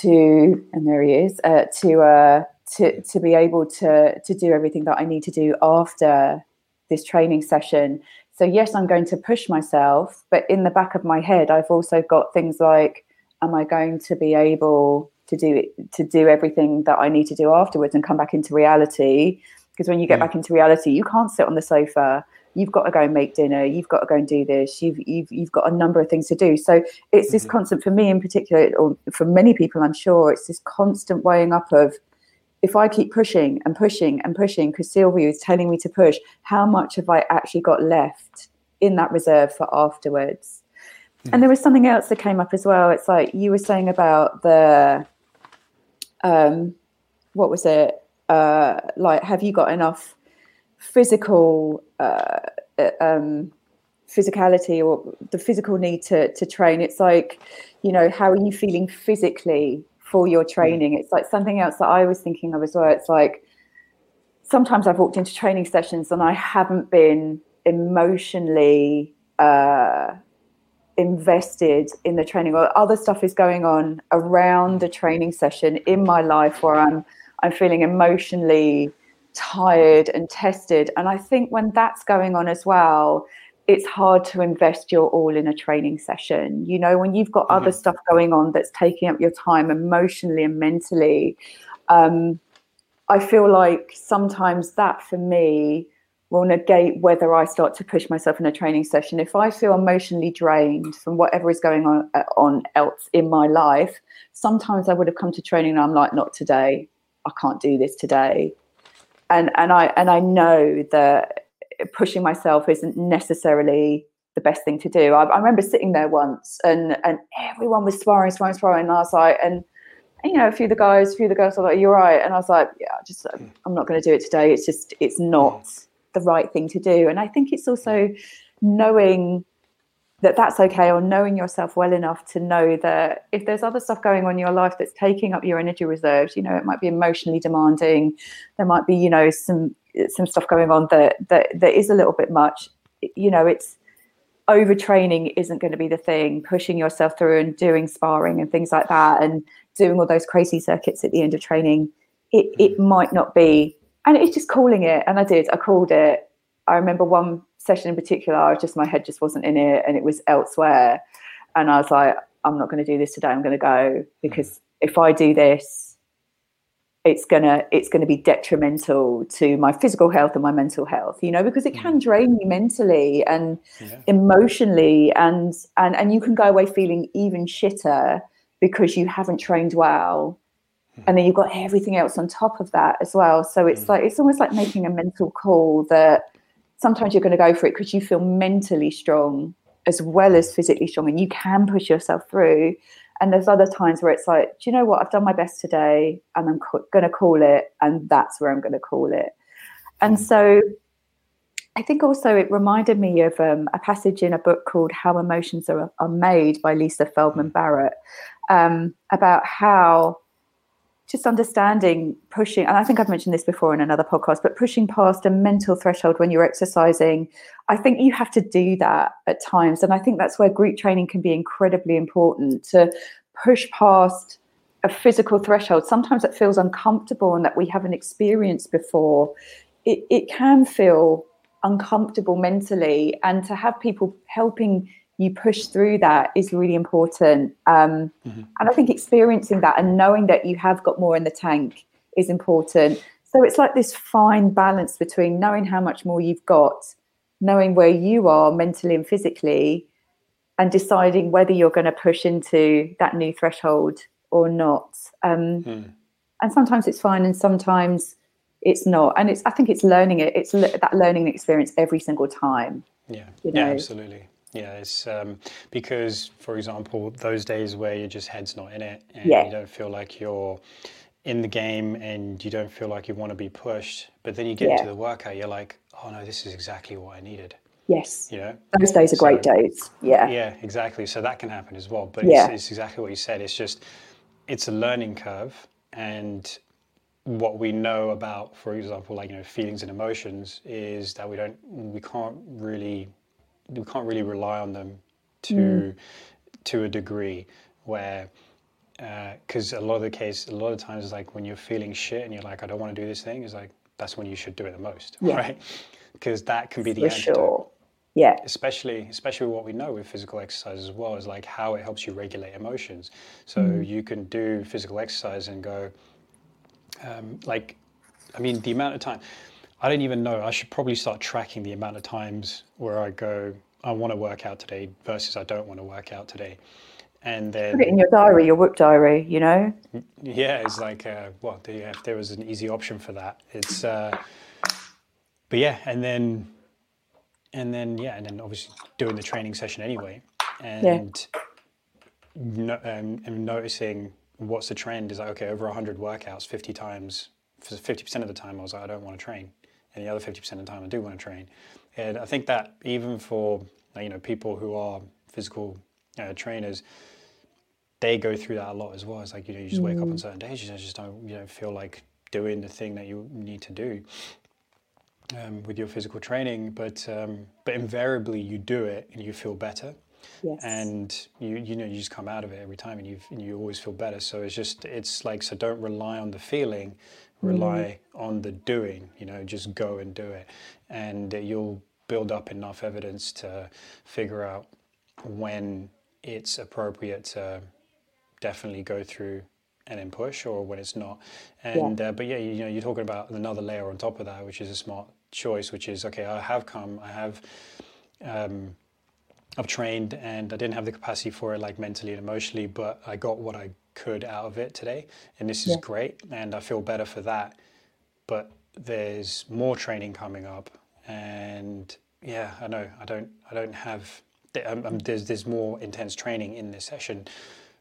to, and there he is, uh, to uh, to to be able to to do everything that I need to do after this training session. So yes, I'm going to push myself, but in the back of my head, I've also got things like, am I going to be able to do it, to do everything that I need to do afterwards and come back into reality? Because when you get Mm. back into reality, you can't sit on the sofa. You've got to go and make dinner. You've got to go and do this. You've you've you've got a number of things to do. So it's this Mhm. constant for me in particular, or for many people, I'm sure, it's this constant weighing up of if I keep pushing and pushing and pushing, because Sylvia is telling me to push, how much have I actually got left in that reserve for afterwards? And there was something else that came up as well. It's like you were saying about the, um, what was it? Uh, like, have you got enough physical, uh, uh, um, physicality or the physical need to to train? It's like, you know, how are you feeling physically for your training? It's like something else that I was thinking of as well. It's like sometimes I've walked into training sessions and I haven't been emotionally uh, invested in the training, or other stuff is going on around the training session in my life where I'm I'm feeling emotionally tired and tested. And I think when that's going on as well, it's hard to invest your all in a training session. You know, when you've got other stuff going on that's taking up your time emotionally and mentally. Um, I feel like sometimes that for me will negate whether I start to push myself in a training session. If I feel emotionally drained from whatever is going on, uh, on else in my life, sometimes I would have come to training and I'm like, not today. I can't do this today. And and I and I know that pushing myself isn't necessarily the best thing to do. I, I remember sitting there once and and everyone was sparring, sparring, sparring, and I was like, and you know, a few of the guys, a few of the girls were like, "You're right," and I was like, "Yeah, just I'm not going to do it today. It's just it's not mm. the right thing to do." And I think it's also knowing that that's okay or knowing yourself well enough to know that if there's other stuff going on in your life that's taking up your energy reserves you know it might be emotionally demanding there might be you know some some stuff going on that that that is a little bit much you know it's overtraining isn't going to be the thing pushing yourself through and doing sparring and things like that and doing all those crazy circuits at the end of training it it mm. might not be and it's just calling it and i did i called it i remember one session in particular, I was just my head just wasn't in it and it was elsewhere. And I was like, I'm not going to do this today. I'm going to go because if I do this, it's gonna it's gonna be detrimental to my physical health and my mental health. You know, because it can mm. drain you mentally and yeah. emotionally, and and and you can go away feeling even shitter because you haven't trained well hmm. and then you've got everything else on top of that as well so it's mm. like it's almost like making a mental call that sometimes you're going to go for it because you feel mentally strong as well as physically strong and you can push yourself through and there's other times where it's like do you know what? I've done my best today and i'm co- going to call it and that's where i'm going to call it. And so i think also it reminded me of um, a passage in a book called how emotions are, are made by lisa feldman barrett um, about how just understanding pushing and i think i've mentioned this before in another podcast but pushing past a mental threshold when you're exercising i think you have to do that at times. And i think that's where group training can be incredibly important to push past a physical threshold. Sometimes it feels uncomfortable and that we haven't experienced before. It, it can feel uncomfortable mentally and to have people helping you push through that is really important. Um, mm-hmm. And I think experiencing that and knowing that you have got more in the tank is important. So it's like this fine balance between knowing how much more you've got, knowing where you are mentally and physically, and deciding whether you're going to push into that new threshold or not. Um, mm. And sometimes it's fine, and sometimes it's not. And it's I think it's learning it. It's le- that learning experience every single time. Yeah. You know? Yeah. Absolutely. Yeah, it's um, because, for example, those days where your just head's not in it and yeah. you don't feel like you're in the game and you don't feel like you want to be pushed, but then you get yeah. into the workout, you're like, oh no, this is exactly what I needed. Yes. You know, those days are so, great days. Yeah. Yeah, exactly. So that can happen as well. But yeah. it's, it's exactly what you said. It's just, it's a learning curve. And what we know about, for example, like, you know, feelings and emotions is that we don't, we can't really we can't really rely on them to mm. to a degree where because uh, a lot of the case a lot of times like when you're feeling shit and you're like I don't want to do this thing is like that's when you should do it the most yeah. right because that can be the For antidote. Sure. Yeah. Especially, especially what we know with physical exercise as well is like how it helps you regulate emotions. So mm. you can do physical exercise and go, um, like, I mean, the amount of time. I don't even know. I should probably start tracking the amount of times where I go, I want to work out today versus I don't want to work out today. And then put it in your diary, your work diary, you know? Yeah, it's like, uh, well, if there was an easy option for that, it's, uh, but yeah, and then, and then, yeah, and then obviously doing the training session anyway. And, yeah. no, um, and noticing what's the trend is like, okay, over 100 workouts, 50 times, 50% of the time, I was like, I don't want to train and the other 50% of the time I do want to train. And I think that even for you know people who are physical uh, trainers, they go through that a lot as well. It's like you know you just wake up on mm. certain days, you just don't you don't feel like doing the thing that you need to do um, with your physical training, but um, but invariably you do it and you feel better. Yes. And you you know you just come out of it every time and you and you always feel better. So it's just it's like so don't rely on the feeling, rely mm. on the doing, you know, just go and do it. And you'll build up enough evidence to figure out when it's appropriate to definitely go through and then push or when it's not. And yeah. Uh, but yeah, you, you, know, you're talking about another layer on top of that, which is a smart choice, which is okay, I have come, I have um, I've trained and I didn't have the capacity for it like mentally and emotionally, but I got what I could out of it today, and this is yeah. great, and I feel better for that. But there's more training coming up, and yeah, I know I don't I don't have um, um, there's there's more intense training in this session,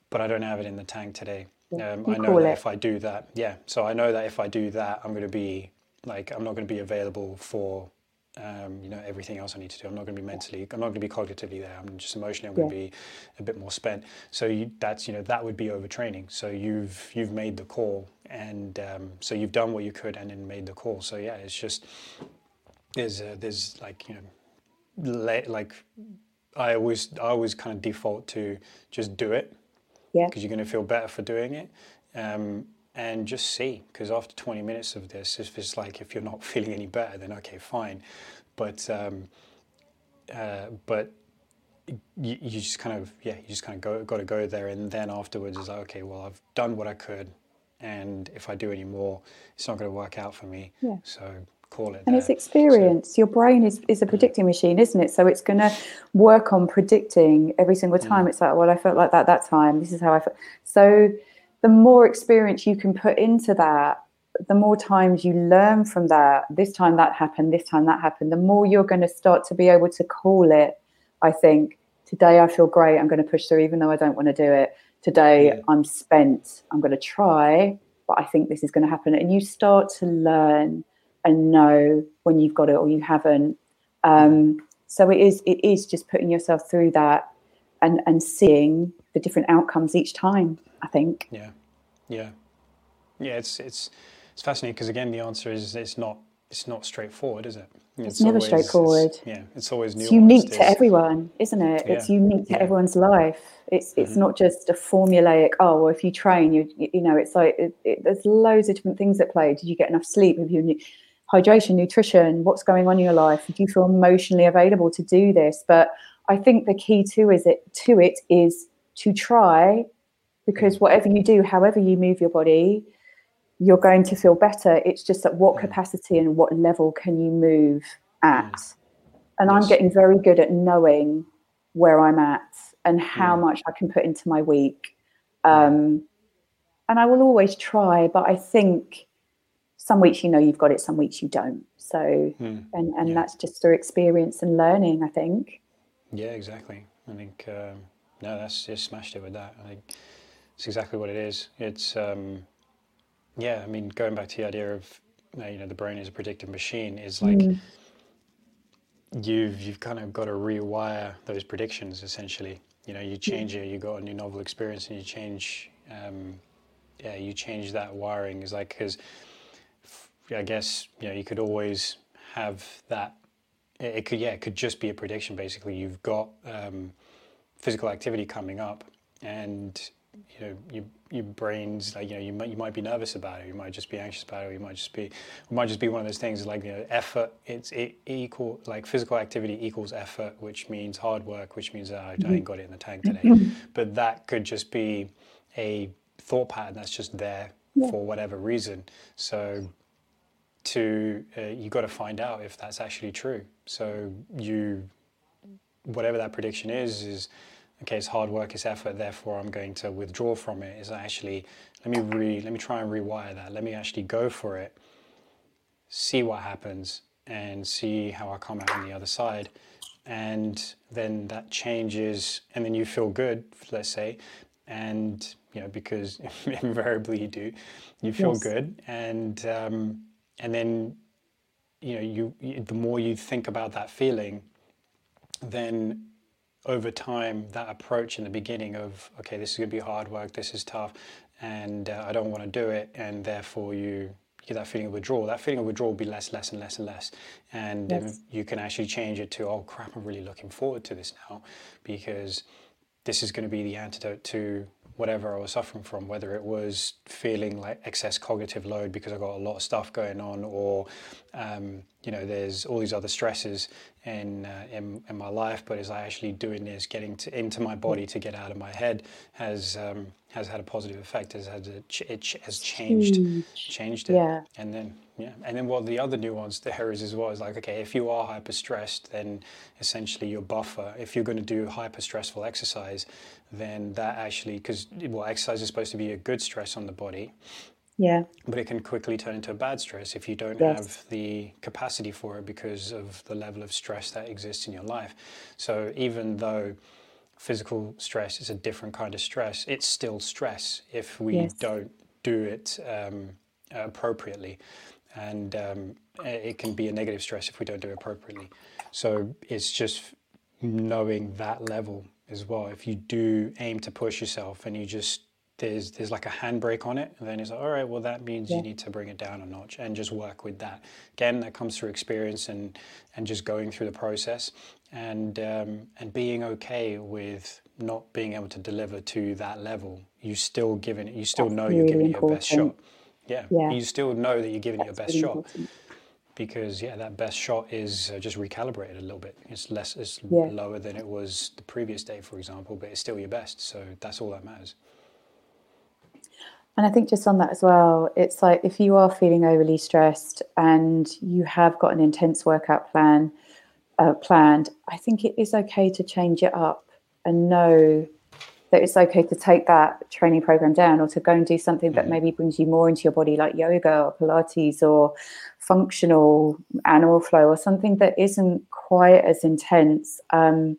but I don't have it in the tank today. Um, I know that it. if I do that, yeah. So I know that if I do that, I'm going to be like I'm not going to be available for um, you know everything else I need to do. I'm not going to be mentally. I'm not going to be cognitively there. I'm just emotionally. I'm going to be a bit more spent. So you, that's you know that would be overtraining. So you've you've made the call, and um, so you've done what you could, and then made the call. So yeah, it's just there's uh, there's like you know like I always I always kind of default to just do it. Yeah. Because you're going to feel better for doing it. Um, and just see because after 20 minutes of this if it's like if you're not feeling any better then okay fine. But um, uh, but you, you, just kind of yeah you just kind of go got to go there and then afterwards is like okay well I've done what I could and if I do any more it's not going to work out for me. Yeah. so call it and there. it's experience. So, your brain is, is a predicting machine isn't it? So it's going to work on predicting every single time. Mm. it's like well I felt like that that time. This is how I felt. So the more experience you can put into that, the more times you learn from that, this time that happened, this time that happened, the more you're going to start to be able to call it. I think today I feel great, I'm going to push through, even though I don't want to do it. Today yeah. I'm spent, I'm going to try, but I think this is going to happen. And you start to learn and know when you've got it or you haven't. Um, so it is, it is just putting yourself through that and, and seeing the different outcomes each time. I think. Yeah, yeah, yeah. It's it's it's fascinating because again, the answer is it's not it's not straightforward, is it? It's, it's never always, straightforward. It's, yeah, it's always new. It's unique to everyone, isn't it? Yeah. It's unique to yeah. everyone's life. It's it's mm-hmm. not just a formulaic. Oh, well, if you train, you you know, it's like it, it, there's loads of different things at play. Did you get enough sleep? Have you hydration, nutrition? What's going on in your life? Do you feel emotionally available to do this? But I think the key to is it to it is to try because whatever you do, however you move your body, you're going to feel better. It's just at what capacity and what level can you move at. And yes. I'm getting very good at knowing where I'm at and how mm. much I can put into my week. Um, and I will always try, but I think some weeks you know you've got it, some weeks you don't. So, mm. and, and yeah. that's just through experience and learning, I think. Yeah, exactly. I think, um, no, that's just smashed it with that. I think it's exactly what it is. It's um, yeah. I mean, going back to the idea of uh, you know the brain is a predictive machine is like mm. you've you've kind of got to rewire those predictions essentially. You know, you change it. You got a new novel experience, and you change. Um, yeah, you change that wiring. Is like because I guess you know you could always have that. It could yeah, it could just be a prediction. Basically, you've got um, physical activity coming up, and you know your, your brain's like you know you might you might be nervous about it you might just be anxious about it or you might just be it might just be one of those things like you know effort it's it equal like physical activity equals effort which means hard work which means uh, I, I ain't got it in the tank today mm-hmm. but that could just be a thought pattern that's just there yeah. for whatever reason so to uh, you got to find out if that's actually true so you whatever that prediction is is okay, it's hard work, it's effort, therefore I'm going to withdraw from it, is actually, let me re, let me try and rewire that. Let me actually go for it, see what happens, and see how I come out on the other side. And then that changes, and then you feel good, let's say, and you know, because invariably you do, you feel yes. good, and um, and then you know, you, you the more you think about that feeling, then over time, that approach in the beginning of, okay, this is going to be hard work, this is tough, and uh, I don't want to do it, and therefore you get that feeling of withdrawal. That feeling of withdrawal will be less, less, and less, and less. And yes. you can actually change it to, oh crap, I'm really looking forward to this now because this is going to be the antidote to whatever I was suffering from, whether it was feeling like excess cognitive load because I got a lot of stuff going on, or um, you know, there's all these other stresses in, uh, in, in my life. But as I actually doing this, getting to, into my body to get out of my head has um, has had a positive effect. Has had a, it has changed changed it. Yeah. And then yeah, and then what the other nuance there is as well is like okay, if you are hyper stressed, then essentially your buffer. If you're going to do hyper stressful exercise, then that actually because well, exercise is supposed to be a good stress on the body. Yeah. But it can quickly turn into a bad stress if you don't yes. have the capacity for it because of the level of stress that exists in your life. So even though physical stress is a different kind of stress, it's still stress if we yes. don't do it um, appropriately. And um, it can be a negative stress if we don't do it appropriately. So it's just knowing that level as well. If you do aim to push yourself and you just there's there's like a handbrake on it, and then it's like, all right, well that means yeah. you need to bring it down a notch and just work with that. Again, that comes through experience and and just going through the process and um, and being okay with not being able to deliver to that level. You still giving it. You still That's know you're giving it your best shot. Yeah. yeah. You still know that you're giving That's it your best really shot. Important because yeah, that best shot is uh, just recalibrated a little bit. It's less, it's yeah. lower than it was the previous day, for example, but it's still your best. So that's all that matters. And I think just on that as well, it's like if you are feeling overly stressed and you have got an intense workout plan uh, planned, I think it is okay to change it up and know that it's okay to take that training program down or to go and do something that mm-hmm. maybe brings you more into your body, like yoga or Pilates or functional animal flow or something that isn't quite as intense. Um,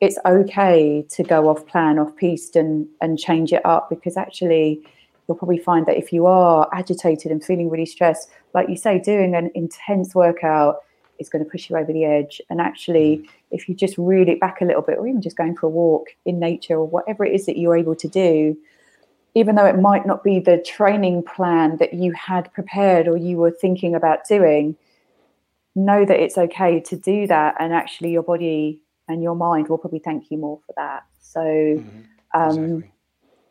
it's okay to go off plan, off piste, and and change it up because actually you'll probably find that if you are agitated and feeling really stressed, like you say, doing an intense workout is going to push you over the edge. And actually, mm. if you just reel it back a little bit, or even just going for a walk in nature or whatever it is that you're able to do, even though it might not be the training plan that you had prepared or you were thinking about doing, know that it's okay to do that. And actually, your body and your mind will probably thank you more for that. So, mm-hmm. um, exactly.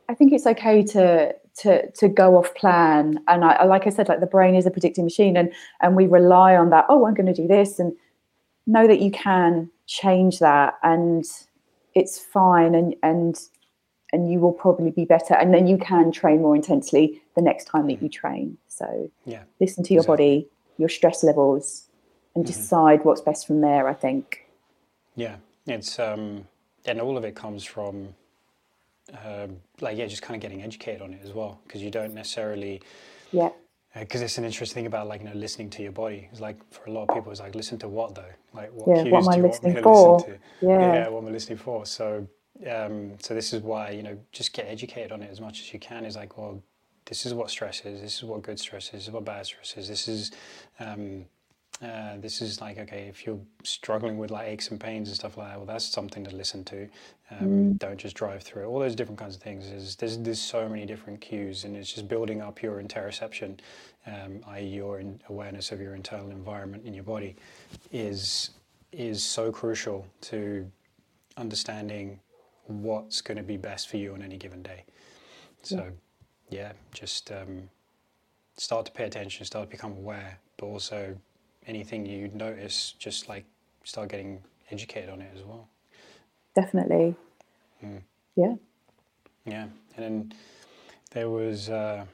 I think it's okay to to to go off plan. And I, like i said like the brain is a predicting machine and and we rely on that oh i'm going to do this and know that you can change that and it's fine and and and you will probably be better. And then you can train more intensely the next time that you train. So yeah listen to your exactly. body your stress levels and mm-hmm. decide what's best from there i think. Yeah it's um and all of it comes from um, like yeah, just kind of getting educated on it as well, because you don't necessarily yeah. Because uh, it's an interesting thing about like you know listening to your body. It's like for a lot of people, it's like listen to what though? Like what yeah, cues what am I do you listening want me to listen to? Yeah. yeah, what am I listening for? So um, so this is why you know just get educated on it as much as you can. Is like well, this is what stress is. This is what good stress is. This is what bad stress is. This is um, uh, this is like okay if you're struggling with like aches and pains and stuff like that well that's something to listen to. Um, mm. don't just drive through it. All those different kinds of things. Is there's, there's so many different cues and it's just building up your interoception um, i.e your awareness of your internal environment in your body is is so crucial to understanding what's going to be best for you on any given day. So yeah, yeah just um, start to pay attention start to become aware but also anything you notice, just like start getting educated on it as well. Definitely. Mm. Yeah. Yeah, and then there was uh,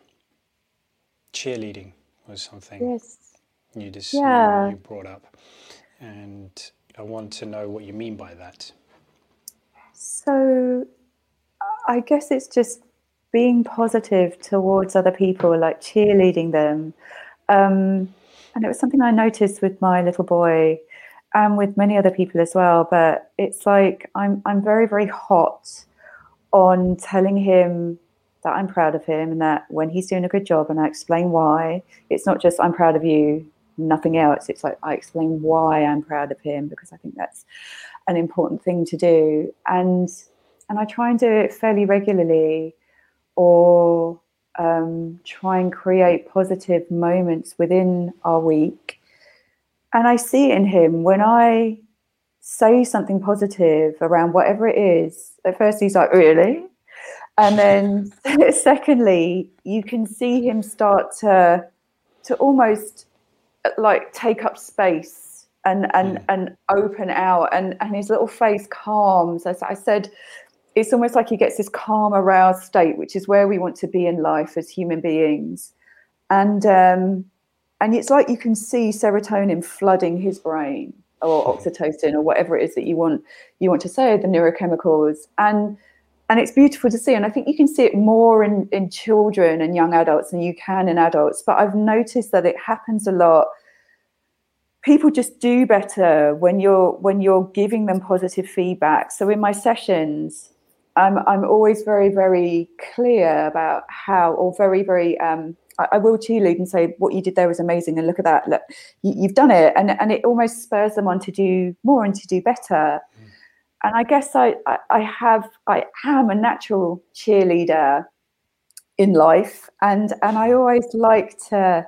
cheerleading was something yes. you just yeah. you brought up, and I want to know what you mean by that. So, I guess it's just being positive towards other people, like cheerleading them. Um, and it was something I noticed with my little boy and with many other people as well. But it's like I'm I'm very, very hot on telling him that I'm proud of him and that when he's doing a good job and I explain why, it's not just I'm proud of you, nothing else. It's like I explain why I'm proud of him because I think that's an important thing to do. And and I try and do it fairly regularly or um, try and create positive moments within our week. And I see in him when I say something positive around whatever it is, at first he's like, really? And then secondly, you can see him start to to almost like take up space and and mm. and open out and and his little face calms as i said it's almost like he gets this calm, aroused state, which is where we want to be in life as human beings. And um, and it's like you can see serotonin flooding his brain or oxytocin or whatever it is that you want you want to say the neurochemicals. And and it's beautiful to see. And i think you can see it more in in children and young adults than you can in adults. But i've noticed that it happens a lot. People just do better when you're when you're giving them positive feedback. So in my sessions I'm, I'm always very, very clear about how, or very, very um, I, I, will cheerlead and say what you did there was amazing, and look at that, look, you, have done it, and and it almost spurs them on to do more and to do better. Mm. And I guess I, I I have I am a natural cheerleader in life, and and I always like to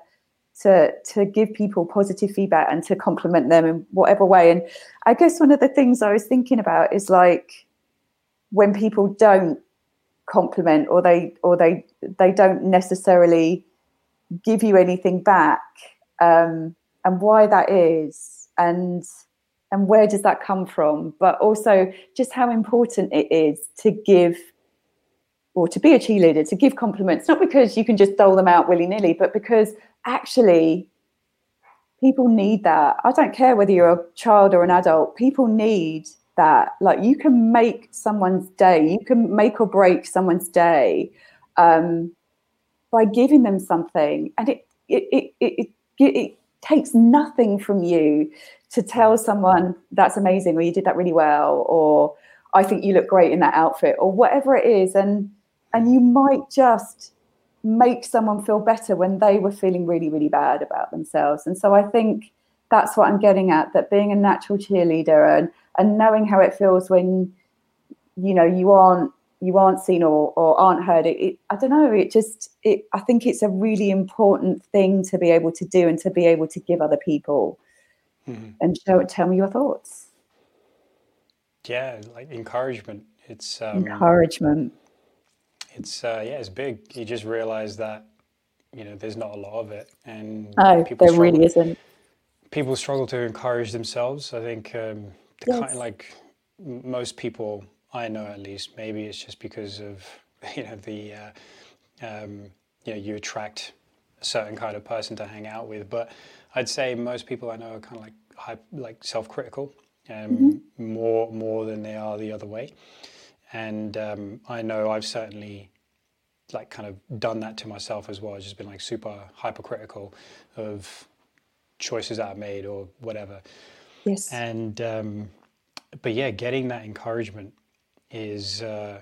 to to give people positive feedback and to compliment them in whatever way. And I guess one of the things I was thinking about is like when people don't compliment or they or they they don't necessarily give you anything back um, and why that is and and where does that come from? But also just how important it is to give or to be a cheerleader to give compliments not because you can just dole them out willy-nilly but because actually people need that. I don't care whether you're a child or an adult people need that like you can make someone's day you can make or break someone's day um, by giving them something. And it it, it it, it, it takes nothing from you to tell someone that's amazing or you did that really well or i think you look great in that outfit or whatever it is. And and you might just make someone feel better when they were feeling really really bad about themselves. And so i think that's what i'm getting at that being a natural cheerleader and and knowing how it feels when you know you aren't you aren't seen or, or aren't heard it, it, i don't know it just it i think it's a really important thing to be able to do and to be able to give other people mm-hmm. and show tell me your thoughts. Yeah like encouragement. It's um, encouragement. it's uh, yeah it's big. You just realize that you know there's not a lot of it and oh there struggle, really isn't. people struggle to encourage themselves. I think um, the yes. kind of like most people I know at least. Maybe it's just because of you know the uh, um, you know you attract a certain kind of person to hang out with. But I'd say most people I know are kind of like high, like self-critical, um, mm-hmm. more more than they are the other way. And um, I know I've certainly like kind of done that to myself as well. I've just been like super hypercritical of choices that I've made or whatever. Yes. And um, but yeah, getting that encouragement is uh,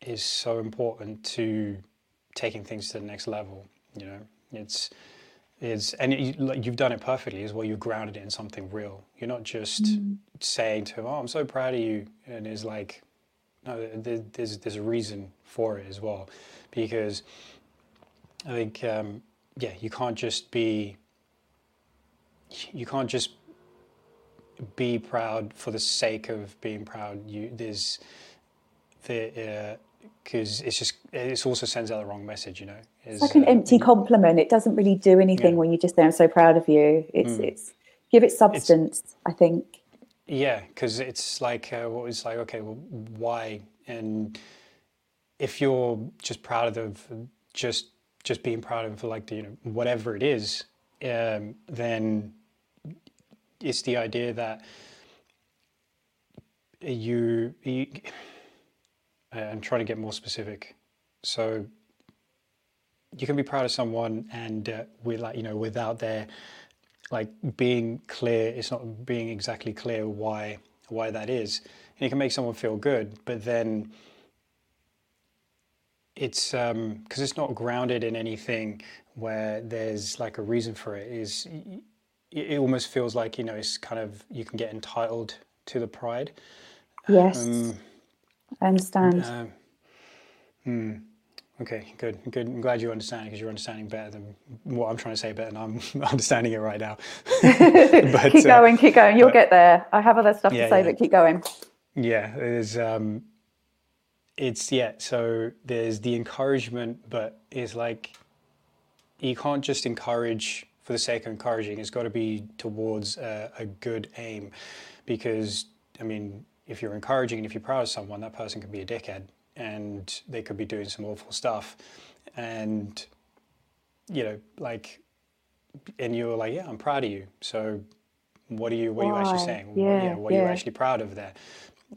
is so important to taking things to the next level. You know, it's it's and you, like you've done it perfectly as well. You've grounded it in something real. You're not just mm. saying to him, "Oh, I'm so proud of you," and it's like, no, there's there's a reason for it as well, because I think um, yeah, you can't just be you can't just be proud for the sake of being proud. You there's the because uh, it's just it also sends out the wrong message. You know, it's, it's like an uh, empty compliment. It doesn't really do anything yeah. when you just say, "I'm so proud of you." It's mm. it's give it substance. It's, I think. Yeah, because it's like uh, what was like okay, well, why? And if you're just proud of just just being proud of like the, you know whatever it is, um, then it's the idea that you, you I'm trying to get more specific. So you can be proud of someone and uh, with like you know without their like being clear it's not being exactly clear why why that is and it can make someone feel good but then it's because um, it's not grounded in anything where there's like a reason for it is it almost feels like you know it's kind of you can get entitled to the pride. Yes, um, I understand. Uh, hmm. Okay, good, good. I'm glad you understand because you're understanding better than what I'm trying to say better than I'm understanding it right now. but, keep uh, going, uh, keep going. You'll but, get there. I have other stuff yeah, to say, yeah. but keep going. Yeah, there's um, it's yeah. So there's the encouragement, but it's like you can't just encourage for the sake of encouraging, it's got to be towards a, a good aim. Because, I mean, if you're encouraging and if you're proud of someone, that person could be a dickhead and they could be doing some awful stuff. And, you know, like, and you're like, yeah, I'm proud of you. So what are you, what Why? are you actually saying? Yeah, what, yeah, what yeah. are you actually proud of there?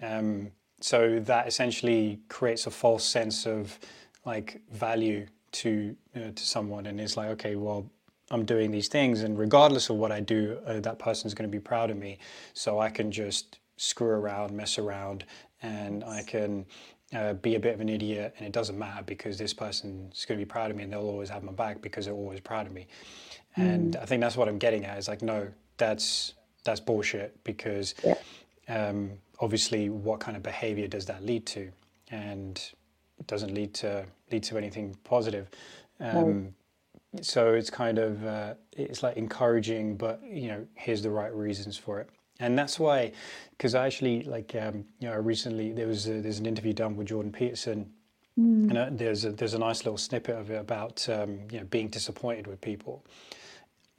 Um, so that essentially creates a false sense of like value to uh, to someone and it's like okay well I'm doing these things, and regardless of what I do, uh, that person's going to be proud of me. So I can just screw around, mess around, and I can, uh, be a bit of an idiot and it doesn't matter because this person's going to be proud of me and they'll always have my back because they're always proud of me. And Mm. I think that's what I'm getting at. Is like, no, that's that's bullshit because Yeah. um, obviously, what kind of behavior does that lead to? And it doesn't lead to lead to anything positive. Um, So it's kind of uh, it's like encouraging, but you know, here's the right reasons for it. And that's why, because I actually like um, you know recently there was a, there's an interview done with Jordan Peterson, and uh, there's a, there's a nice little snippet of it about um, you know being disappointed with people,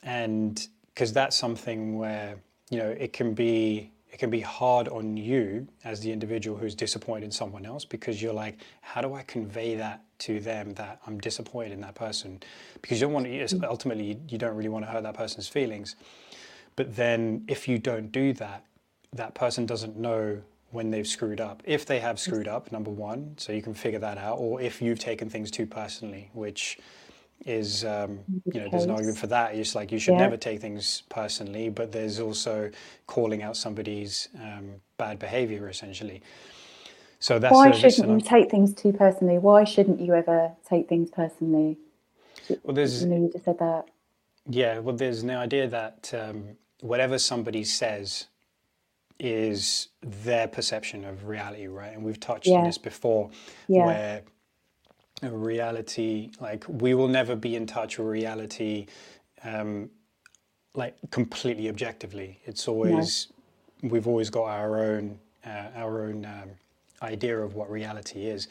and because that's something where you know it can be it can be hard on you as the individual who's disappointed in someone else because you're like how do i convey that to them that i'm disappointed in that person? Because you don't want to ultimately you- you don't really want to hurt that person's feelings. But then if you don't do that that person doesn't know when they've screwed up. If they have screwed up number one so you can figure that out or if you've taken things too personally which is um, you know there's an argument for that it's like you should Yeah. never take things personally but there's also calling out somebody's um, bad behavior essentially so that's Why shouldn't you take things too personally? Why shouldn't you ever take things personally? well there's You know, you just said that. Yeah, well, there's the idea that um, whatever somebody says is their perception of reality, right? And we've touched on this before, Yeah. where reality, like we will never be in touch with reality, um, like completely objectively. It's always we've always got our own uh, our own um, idea of what reality is,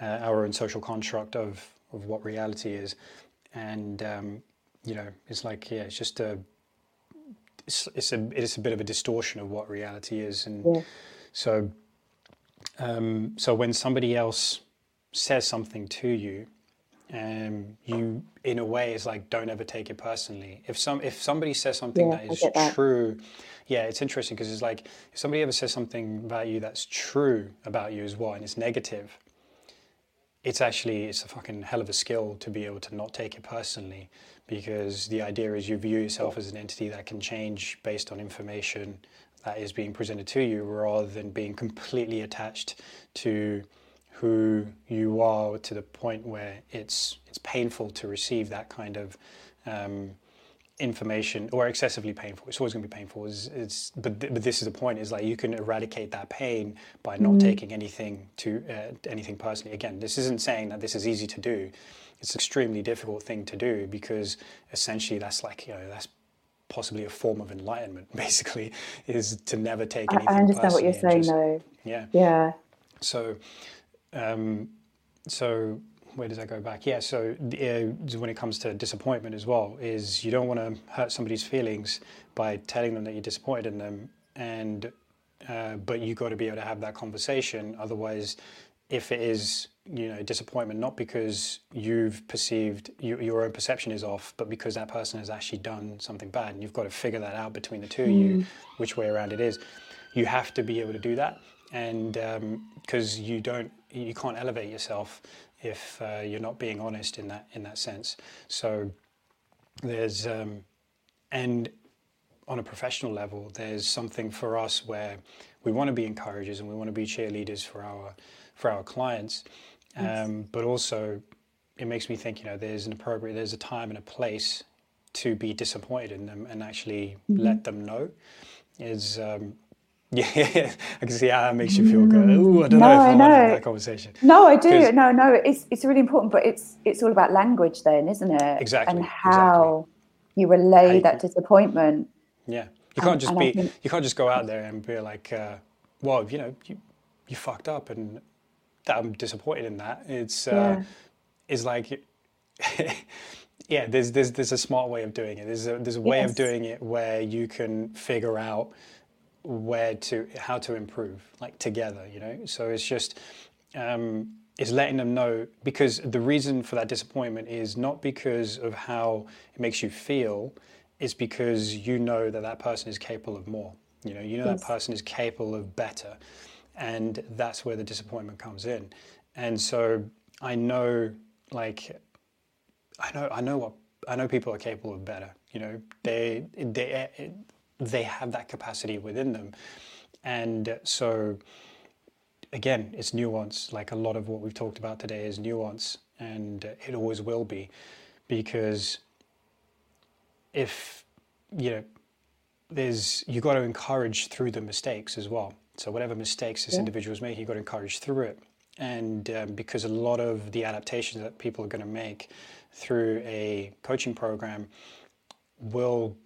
uh, our own social construct of of what reality is, and um, you know, it's like yeah, it's just a it's, it's a it's a bit of a distortion of what reality is, and Yeah. so um, so when somebody else says something to you, um, you in a way it's like don't ever take it personally. If some if somebody says something Yeah, that is that. true, yeah, it's interesting because it's like if somebody ever says something about you that's true about you as well, and it's negative, it's actually it's a fucking hell of a skill to be able to not take it personally because the idea is you view yourself as an entity that can change based on information that is being presented to you rather than being completely attached to who you are to the point where it's it's painful to receive that kind of um, information or excessively painful. It's always going to be painful. It's, it's but th- but this is the point. Is like you can eradicate that pain by not taking anything to uh, anything personally. Again, this isn't saying that this is easy to do. It's an extremely difficult thing to do because essentially that's like you know that's possibly a form of enlightenment. Basically, is to never take I, anything. I understand what you're saying, just- though. Yeah. Yeah. So, um, so where does that go back? Yeah. So uh, when it comes to disappointment as well, is you don't want to hurt somebody's feelings by telling them that you're disappointed in them, and uh, but you got to be able to have that conversation. Otherwise, if it is you know disappointment, not because you've perceived you, your own perception is off, but because that person has actually done something bad, and you've got to figure that out between the two of you, which way around it is. You have to be able to do that, and because you don't, you can't elevate yourself if uh, you're not being honest in that in that sense. So there's um, and on a professional level, there's something for us where we want to be encouragers and we want to be cheerleaders for our for our clients, um, but also it makes me think. You know, there's an appropriate, there's a time and a place to be disappointed in them and actually let them know. Is um, yeah, I can see how that makes you feel good. Ooh, I don't No, know if I I, want to have that conversation. No, I do. No, no, it's it's really important, but it's it's all about language, then, isn't it? Exactly, And how you relay that disappointment. Yeah, you can't just and be. think- You can't just go out there and be like, uh, "Well, you know, you, you fucked up," and that I'm disappointed in that. It's uh, Yeah. it's like, yeah. There's there's there's a smart way of doing it. There's a there's a way Yes. of doing it where you can figure out where to how to improve, like together. You know, so it's just. Um, is letting them know because the reason for that disappointment is not because of how it makes you feel it's because you know that that person is capable of more you know you know Yes. that person is capable of better and that's where the disappointment comes in and so i know like i know i know what i know people are capable of better you know they they they have that capacity within them and so again, it's nuance. Like a lot of what we've talked about today is nuance, and it always will be, because if you know, there's you got to encourage through the mistakes as well. So whatever mistakes this yeah. individual is making, you got to encourage through it, and um, because a lot of the adaptations that people are going to make through a coaching program will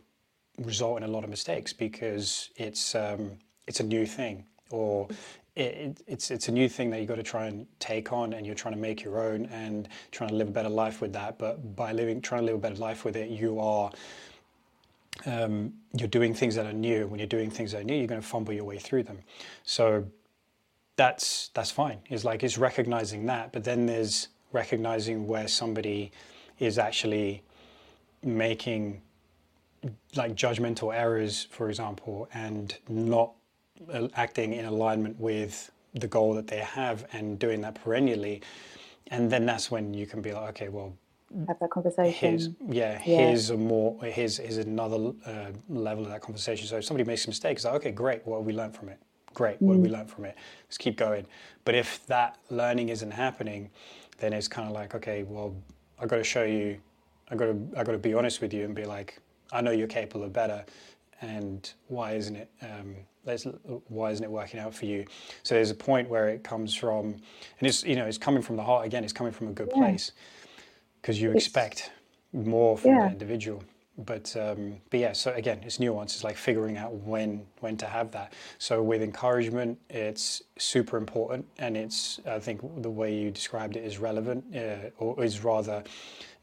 result in a lot of mistakes because it's um, it's a new thing or it, it's it's a new thing that you got to try and take on and you're trying to make your own and trying to live a better life with that. But by living trying to live a better life with it you are um, you're doing things that are new. When you're doing things that are new you're going to fumble your way through them. So that's that's fine. It's like it's recognizing that but then there's recognizing where somebody is actually making like judgmental errors, for example, and not uh, acting in alignment with the goal that they have and doing that perennially. And then that's when you can be like, okay, well, have that conversation. Here's, yeah, yeah, here's a more, here's, here's another uh, level of that conversation. So if somebody makes a mistake, it's like, okay, great, what have we learned from it? Great, what mm. have we mm. learned from it? Let's keep going. But if that learning isn't happening, then it's kind of like, okay, well, I've got to show you, I've got to, I've got to be honest with you and be like, I know you're capable of better, and why isn't it? Um, why isn't it working out for you? So there's a point where it comes from, and it's you know it's coming from the heart again. It's coming from a good yeah. place because you it's, expect more from yeah. the individual. But um, but yeah, so again, it's nuance. It's like figuring out when when to have that. So with encouragement, it's super important, and it's I think the way you described it is relevant, uh, or is rather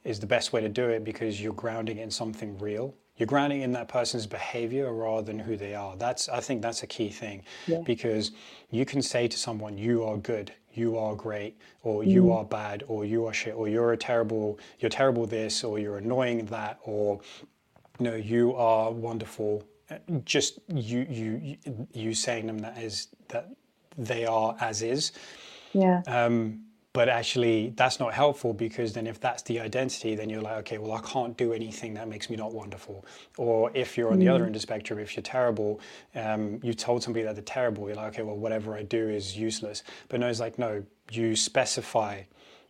is the best way to do it because you're grounding in something real. You're grounding in that person's behavior rather than who they are. That's I think that's a key thing yeah. because you can say to someone, "You are good, you are great," or mm. "You are bad," or "You are shit," or "You're a terrible, you're terrible this," or "You're annoying that," or you know, "You are wonderful." Just you you you saying them that is that they are as is. Yeah. Um, but actually that's not helpful because then if that's the identity then you're like okay well i can't do anything that makes me not wonderful. Or if you're on the other mm. end of the spectrum if you're terrible um, you told somebody that they're terrible you're like okay well whatever i do is useless. But no it's like no you specify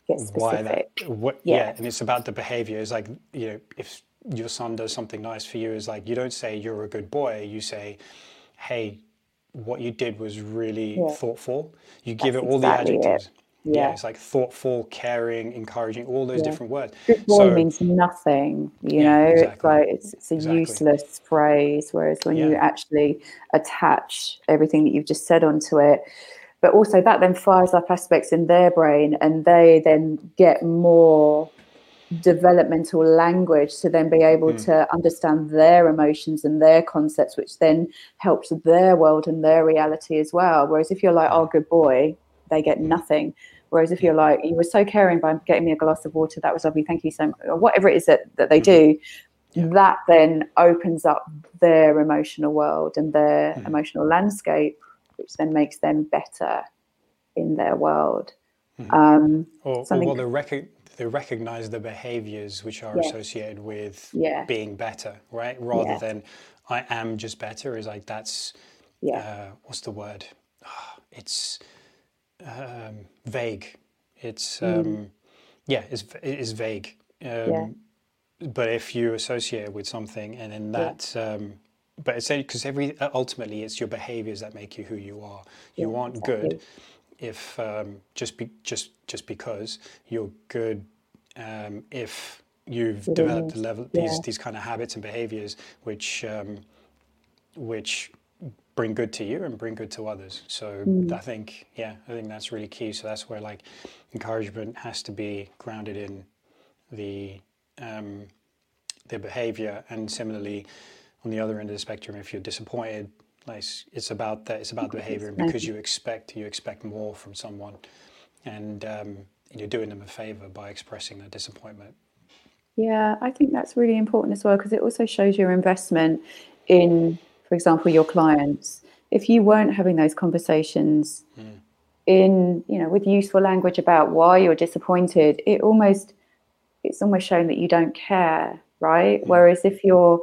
why that what yeah. yeah and it's about the behavior. It's like you know if your son does something nice for you is like you don't say you're a good boy you say hey what you did was really yeah. thoughtful. You give That's it all exactly the adjectives. it yeah. yeah. it's like thoughtful, caring, encouraging, all those yeah. different words. Good boy so, means nothing, you yeah, know. Exactly. It's like it's, it's a exactly. useless phrase. Whereas when you actually attach everything that you've just said onto it, but also that then fires up aspects in their brain, and they then get more developmental language to then be able mm. to understand their emotions and their concepts, which then helps their world and their reality as well. Whereas if you're like, "Oh, good boy," they get nothing Whereas if you're like, you were so caring by getting me a glass of water, that was lovely, thank you so much, or whatever it is that, that they do, yeah. that then opens up their emotional world and their mm. emotional landscape, which then makes them better in their world. Mm. Um, or, or well, they, rec- they recognize the behaviors which are associated with yeah. being better, right? Rather yeah. than I am just better, is like that's, yeah. Uh, what's the word? Oh, it's um, vague. It's mm. um, yeah, it's it's vague. Um, yeah. But if you associate it with something, and then that, yeah. um, but it's because every ultimately it's your behaviors that make you who you are. You yeah, aren't exactly. good if um, just be just just because you're good um, if you've developed level these these kind of habits and behaviors which um, which bring good to you and bring good to others. So mm. I think, yeah, I think that's really key. So that's where like encouragement has to be grounded in the um, the behavior, and similarly, on the other end of the spectrum, if you're disappointed, like it's about that. It's about the behavior, and because you expect you expect more from someone, and um, you're doing them a favor by expressing that disappointment. Yeah, I think that's really important as well because it also shows your investment in for example, your clients, if you weren't having those conversations mm. in, you know, with useful language about why you're disappointed, it almost it's almost showing that you don't care, right? Mm. Whereas if you're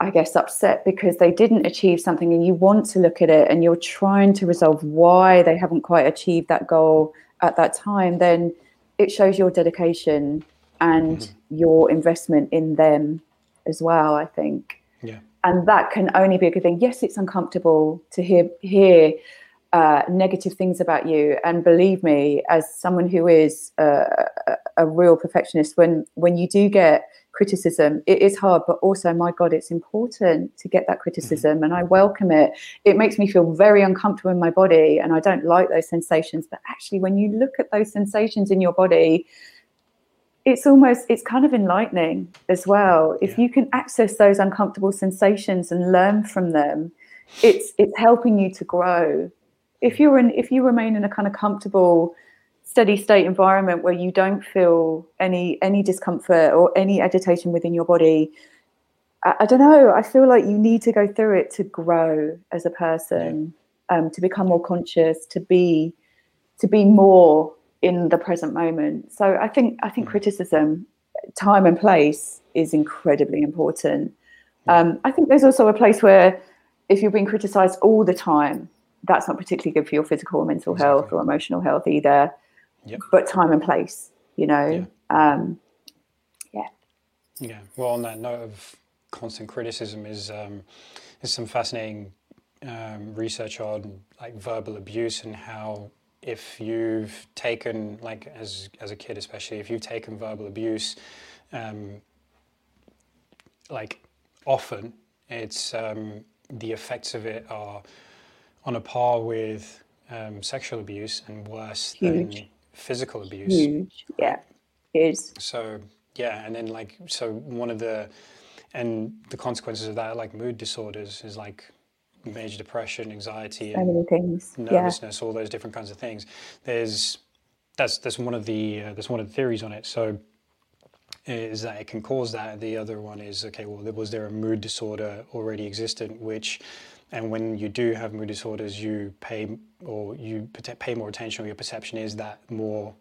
I guess, upset because they didn't achieve something and you want to look at it and you're trying to resolve why they haven't quite achieved that goal at that time, then it shows your dedication and mm-hmm. your investment in them as well, I think. And that can only be a good thing. Yes, it's uncomfortable to hear hear uh, negative things about you. And believe me, as someone who is a, a, a real perfectionist, when when you do get criticism it is hard but also my god it's important to get that mm-hmm. criticism mm-hmm. and i welcome it it makes me feel very uncomfortable in my body and i don't like those sensations but actually when you look at those sensations in your body it's almost it's kind of enlightening as well if yeah. you can access those uncomfortable sensations and learn from them it's it's helping you to grow if you're in if you remain in a kind of comfortable steady state environment where you don't feel any any discomfort or any agitation within your body I, I don't know i feel like you need to go through it to grow as a person yeah. um, to become more conscious to be to be more in the present moment so i think i think mm. criticism time and place is incredibly important um, i think there's also a place where if you're being criticized all the time that's not particularly good for your physical or mental exactly. health or emotional health either yep. but time and place, you know. Yeah. Um, yeah. Yeah. Well, on that note of constant criticism, is um, is some fascinating um, research on like verbal abuse and how if you've taken like as as a kid especially if you've taken verbal abuse um, like often it's um, the effects of it are on a par with um, sexual abuse and worse Huge. than physical abuse. Huge, yeah, is. So yeah, and then like so one of the and the consequences of that like mood disorders is like major depression, anxiety, so many things, nervousness, yeah. all those different kinds of things. There's that's that's one of the uh, that's one of the theories on it. So is that it can cause that. The other one is okay. Well, was there a mood disorder already existent, which and when you do have mood disorders, you pay or you pay more attention, or your perception is that more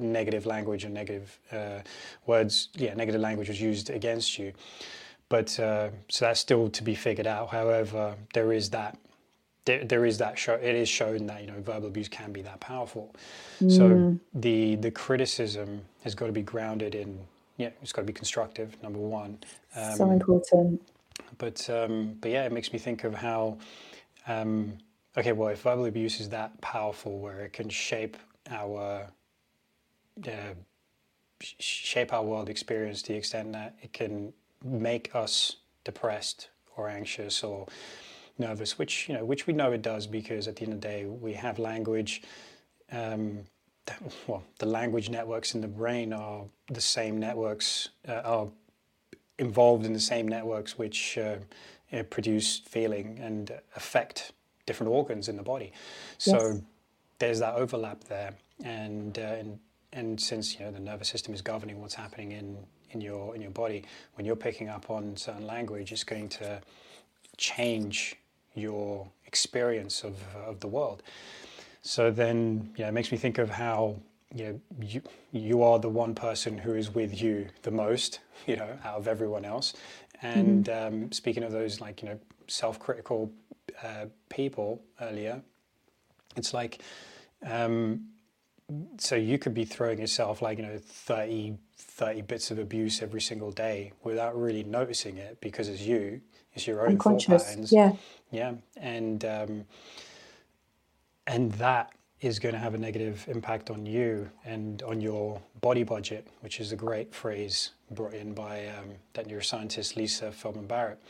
negative language or negative uh, words, yeah, negative language was used against you. But uh, so that's still to be figured out. However, there is that there, there is that show. It is shown that you know verbal abuse can be that powerful. Mm. So the the criticism has got to be grounded in yeah, it's got to be constructive. Number one. Um, so important but um, but yeah, it makes me think of how um, okay, well, if verbal abuse is that powerful, where it can shape our uh, shape our world experience to the extent that it can make us depressed or anxious or nervous, which you know, which we know it does because at the end of the day, we have language. Um, well, the language networks in the brain are the same networks, uh, are involved in the same networks which uh, produce feeling and affect different organs in the body. So yes. there's that overlap there, and, uh, and and since you know the nervous system is governing what's happening in in your in your body, when you're picking up on certain language, it's going to change your experience of of the world. So then, yeah, it makes me think of how you know, you, you are the one person who is with you the most, you know, out of everyone else. And mm um, speaking of those, like, you know, self critical uh, people earlier, it's like, um, so you could be throwing yourself like, you know, 30, 30 bits of abuse every single day without really noticing it because it's you, it's your own thought patterns. Yeah. Yeah. And, um, and that is going to have a negative impact on you and on your body budget, which is a great phrase brought in by um, that neuroscientist Lisa Feldman Barrett.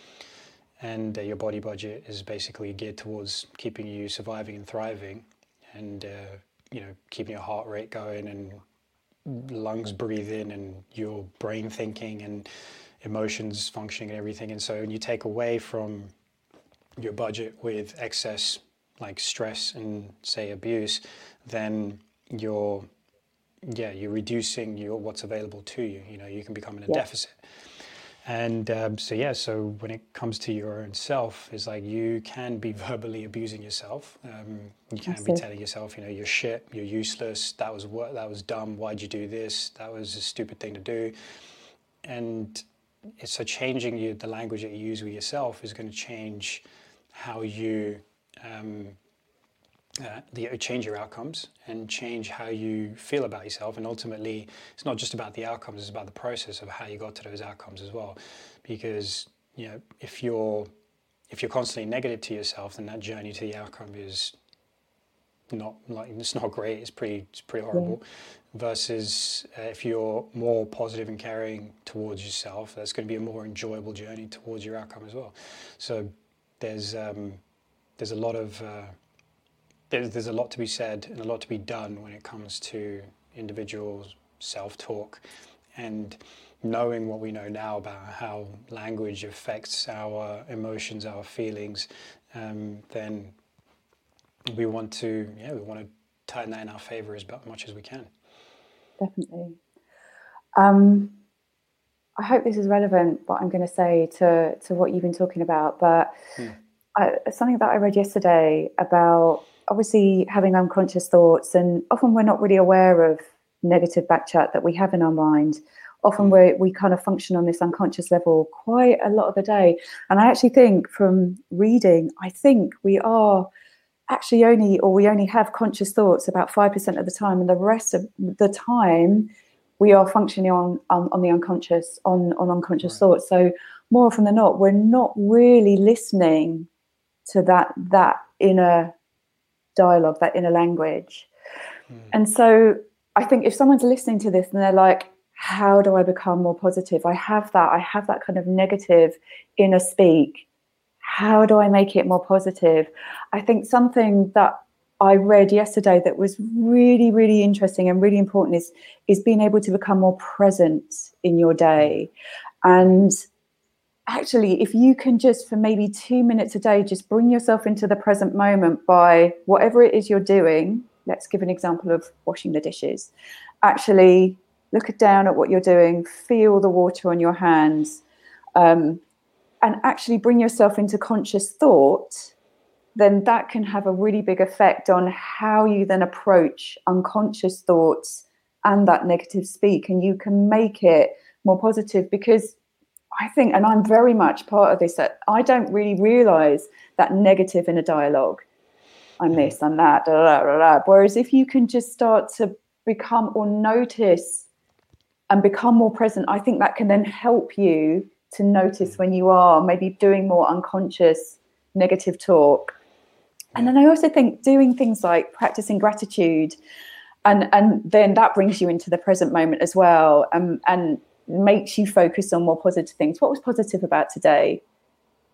And uh, your body budget is basically geared towards keeping you surviving and thriving, and uh, you know keeping your heart rate going and lungs breathing and your brain thinking and emotions functioning and everything. And so when you take away from your budget with excess like stress and say abuse, then you're yeah you're reducing your what's available to you. You know you can become in a yeah. deficit. And um, so yeah, so when it comes to your own self, it's like you can be verbally abusing yourself. Um, you can be telling yourself, you know, you're shit, you're useless. That was what that was dumb. Why'd you do this? That was a stupid thing to do. And so changing you, the language that you use with yourself is going to change how you um, uh, the, change your outcomes and change how you feel about yourself. And ultimately, it's not just about the outcomes; it's about the process of how you got to those outcomes as well. Because you know, if you're if you're constantly negative to yourself, then that journey to the outcome is not like it's not great. It's pretty it's pretty horrible. Yeah. Versus uh, if you're more positive and caring towards yourself, that's going to be a more enjoyable journey towards your outcome as well. So there's um, there's a lot of uh, there's, there's a lot to be said and a lot to be done when it comes to individual self-talk and knowing what we know now about how language affects our emotions, our feelings, um, then we want to, yeah, we want to turn that in our favor as much as we can. Definitely. Um, I hope this is relevant, what I'm going to say to, to what you've been talking about, but hmm. I, something that I read yesterday about obviously having unconscious thoughts, and often we're not really aware of negative backchat that we have in our mind. Often mm. we we kind of function on this unconscious level quite a lot of the day. And I actually think from reading, I think we are actually only, or we only have conscious thoughts about 5% of the time, and the rest of the time we are functioning on on, on the unconscious, on, on unconscious right. thoughts. So more often than not, we're not really listening to that that inner dialogue, that inner language. Mm. And so I think if someone's listening to this and they're like, how do I become more positive? I have that, I have that kind of negative inner speak. How do I make it more positive? I think something that I read yesterday that was really, really interesting and really important is, is being able to become more present in your day. And actually, if you can just for maybe two minutes a day, just bring yourself into the present moment by whatever it is you're doing. Let's give an example of washing the dishes. Actually, look down at what you're doing, feel the water on your hands, um, and actually bring yourself into conscious thought. Then that can have a really big effect on how you then approach unconscious thoughts and that negative speak, and you can make it more positive because I think, and I'm very much part of this, that I don't really realize that negative in a dialogue. I'm this, I'm that, da, da, da, da. Whereas if you can just start to become or notice and become more present, I think that can then help you to notice mm-hmm. when you are maybe doing more unconscious negative talk. And then I also think doing things like practicing gratitude and and then that brings you into the present moment as well. Um, and makes you focus on more positive things. What was positive about today?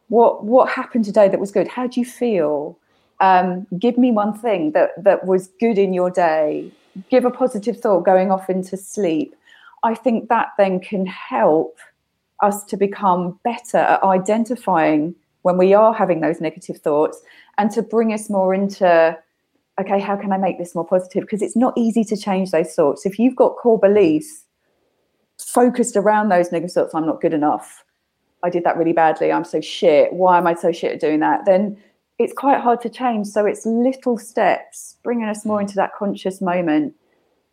What what happened today that was good? How do you feel? Um, give me one thing that that was good in your day. Give a positive thought going off into sleep. I think that then can help us to become better at identifying when we are having those negative thoughts and to bring us more into okay, how can I make this more positive? Because it's not easy to change those thoughts. If you've got core beliefs focused around those negative thoughts i'm not good enough. I did that really badly. I'm so shit. Why am i so shit at doing that? Then it's quite hard to change. So it's little steps bringing us more into that conscious moment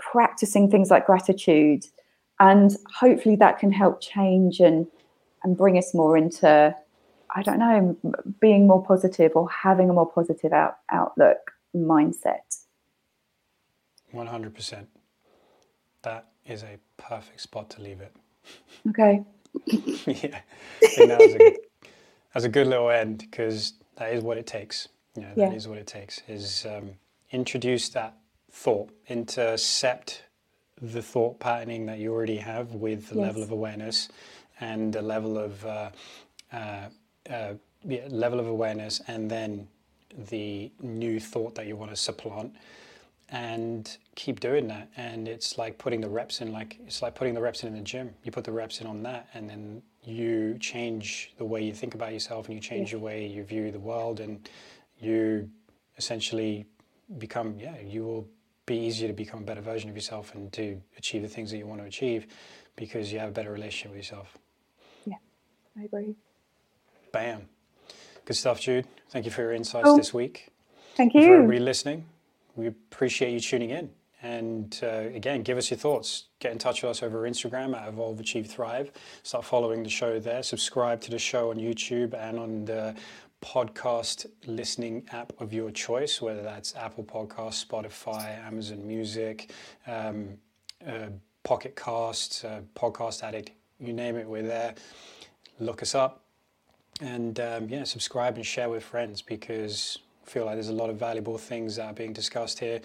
practicing things like gratitude and hopefully that can help change and and bring us more into i don't know being more positive or having a more positive out, outlook mindset. 100% that is a perfect spot to leave it. Okay. yeah, I that was a, that's a good little end because that is what it takes. You know, that yeah. that is what it takes. Is um, introduce that thought, intercept the thought patterning that you already have with the yes. level of awareness and the level of uh, uh, uh, yeah, level of awareness, and then the new thought that you want to supplant and keep doing that. And it's like putting the reps in like it's like putting the reps in in the gym. You put the reps in on that and then you change the way you think about yourself and you change yeah. the way you view the world and you essentially become yeah you will be easier to become a better version of yourself and to achieve the things that you want to achieve because you have a better relationship with yourself. Yeah i agree. Bam. Good stuff jude. Thank you for your insights oh, this week. Thank you for everybody listening we appreciate you tuning in And uh, again, give us your thoughts. Get in touch with us over Instagram at Evolve Achieve Thrive. Start following the show there. Subscribe to the show on YouTube and on the podcast listening app of your choice, whether that's Apple Podcasts, Spotify, Amazon Music, um, uh, Pocket Cast, uh, Podcast Addict, you name it, we're there. Look us up and um, yeah, subscribe and share with friends because feel like there's a lot of valuable things that are being discussed here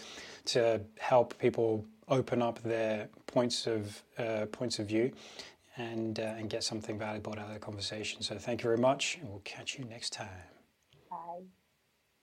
to help people open up their points of uh, points of view and uh, and get something valuable out of the conversation. So thank you very much, and we'll catch you next time.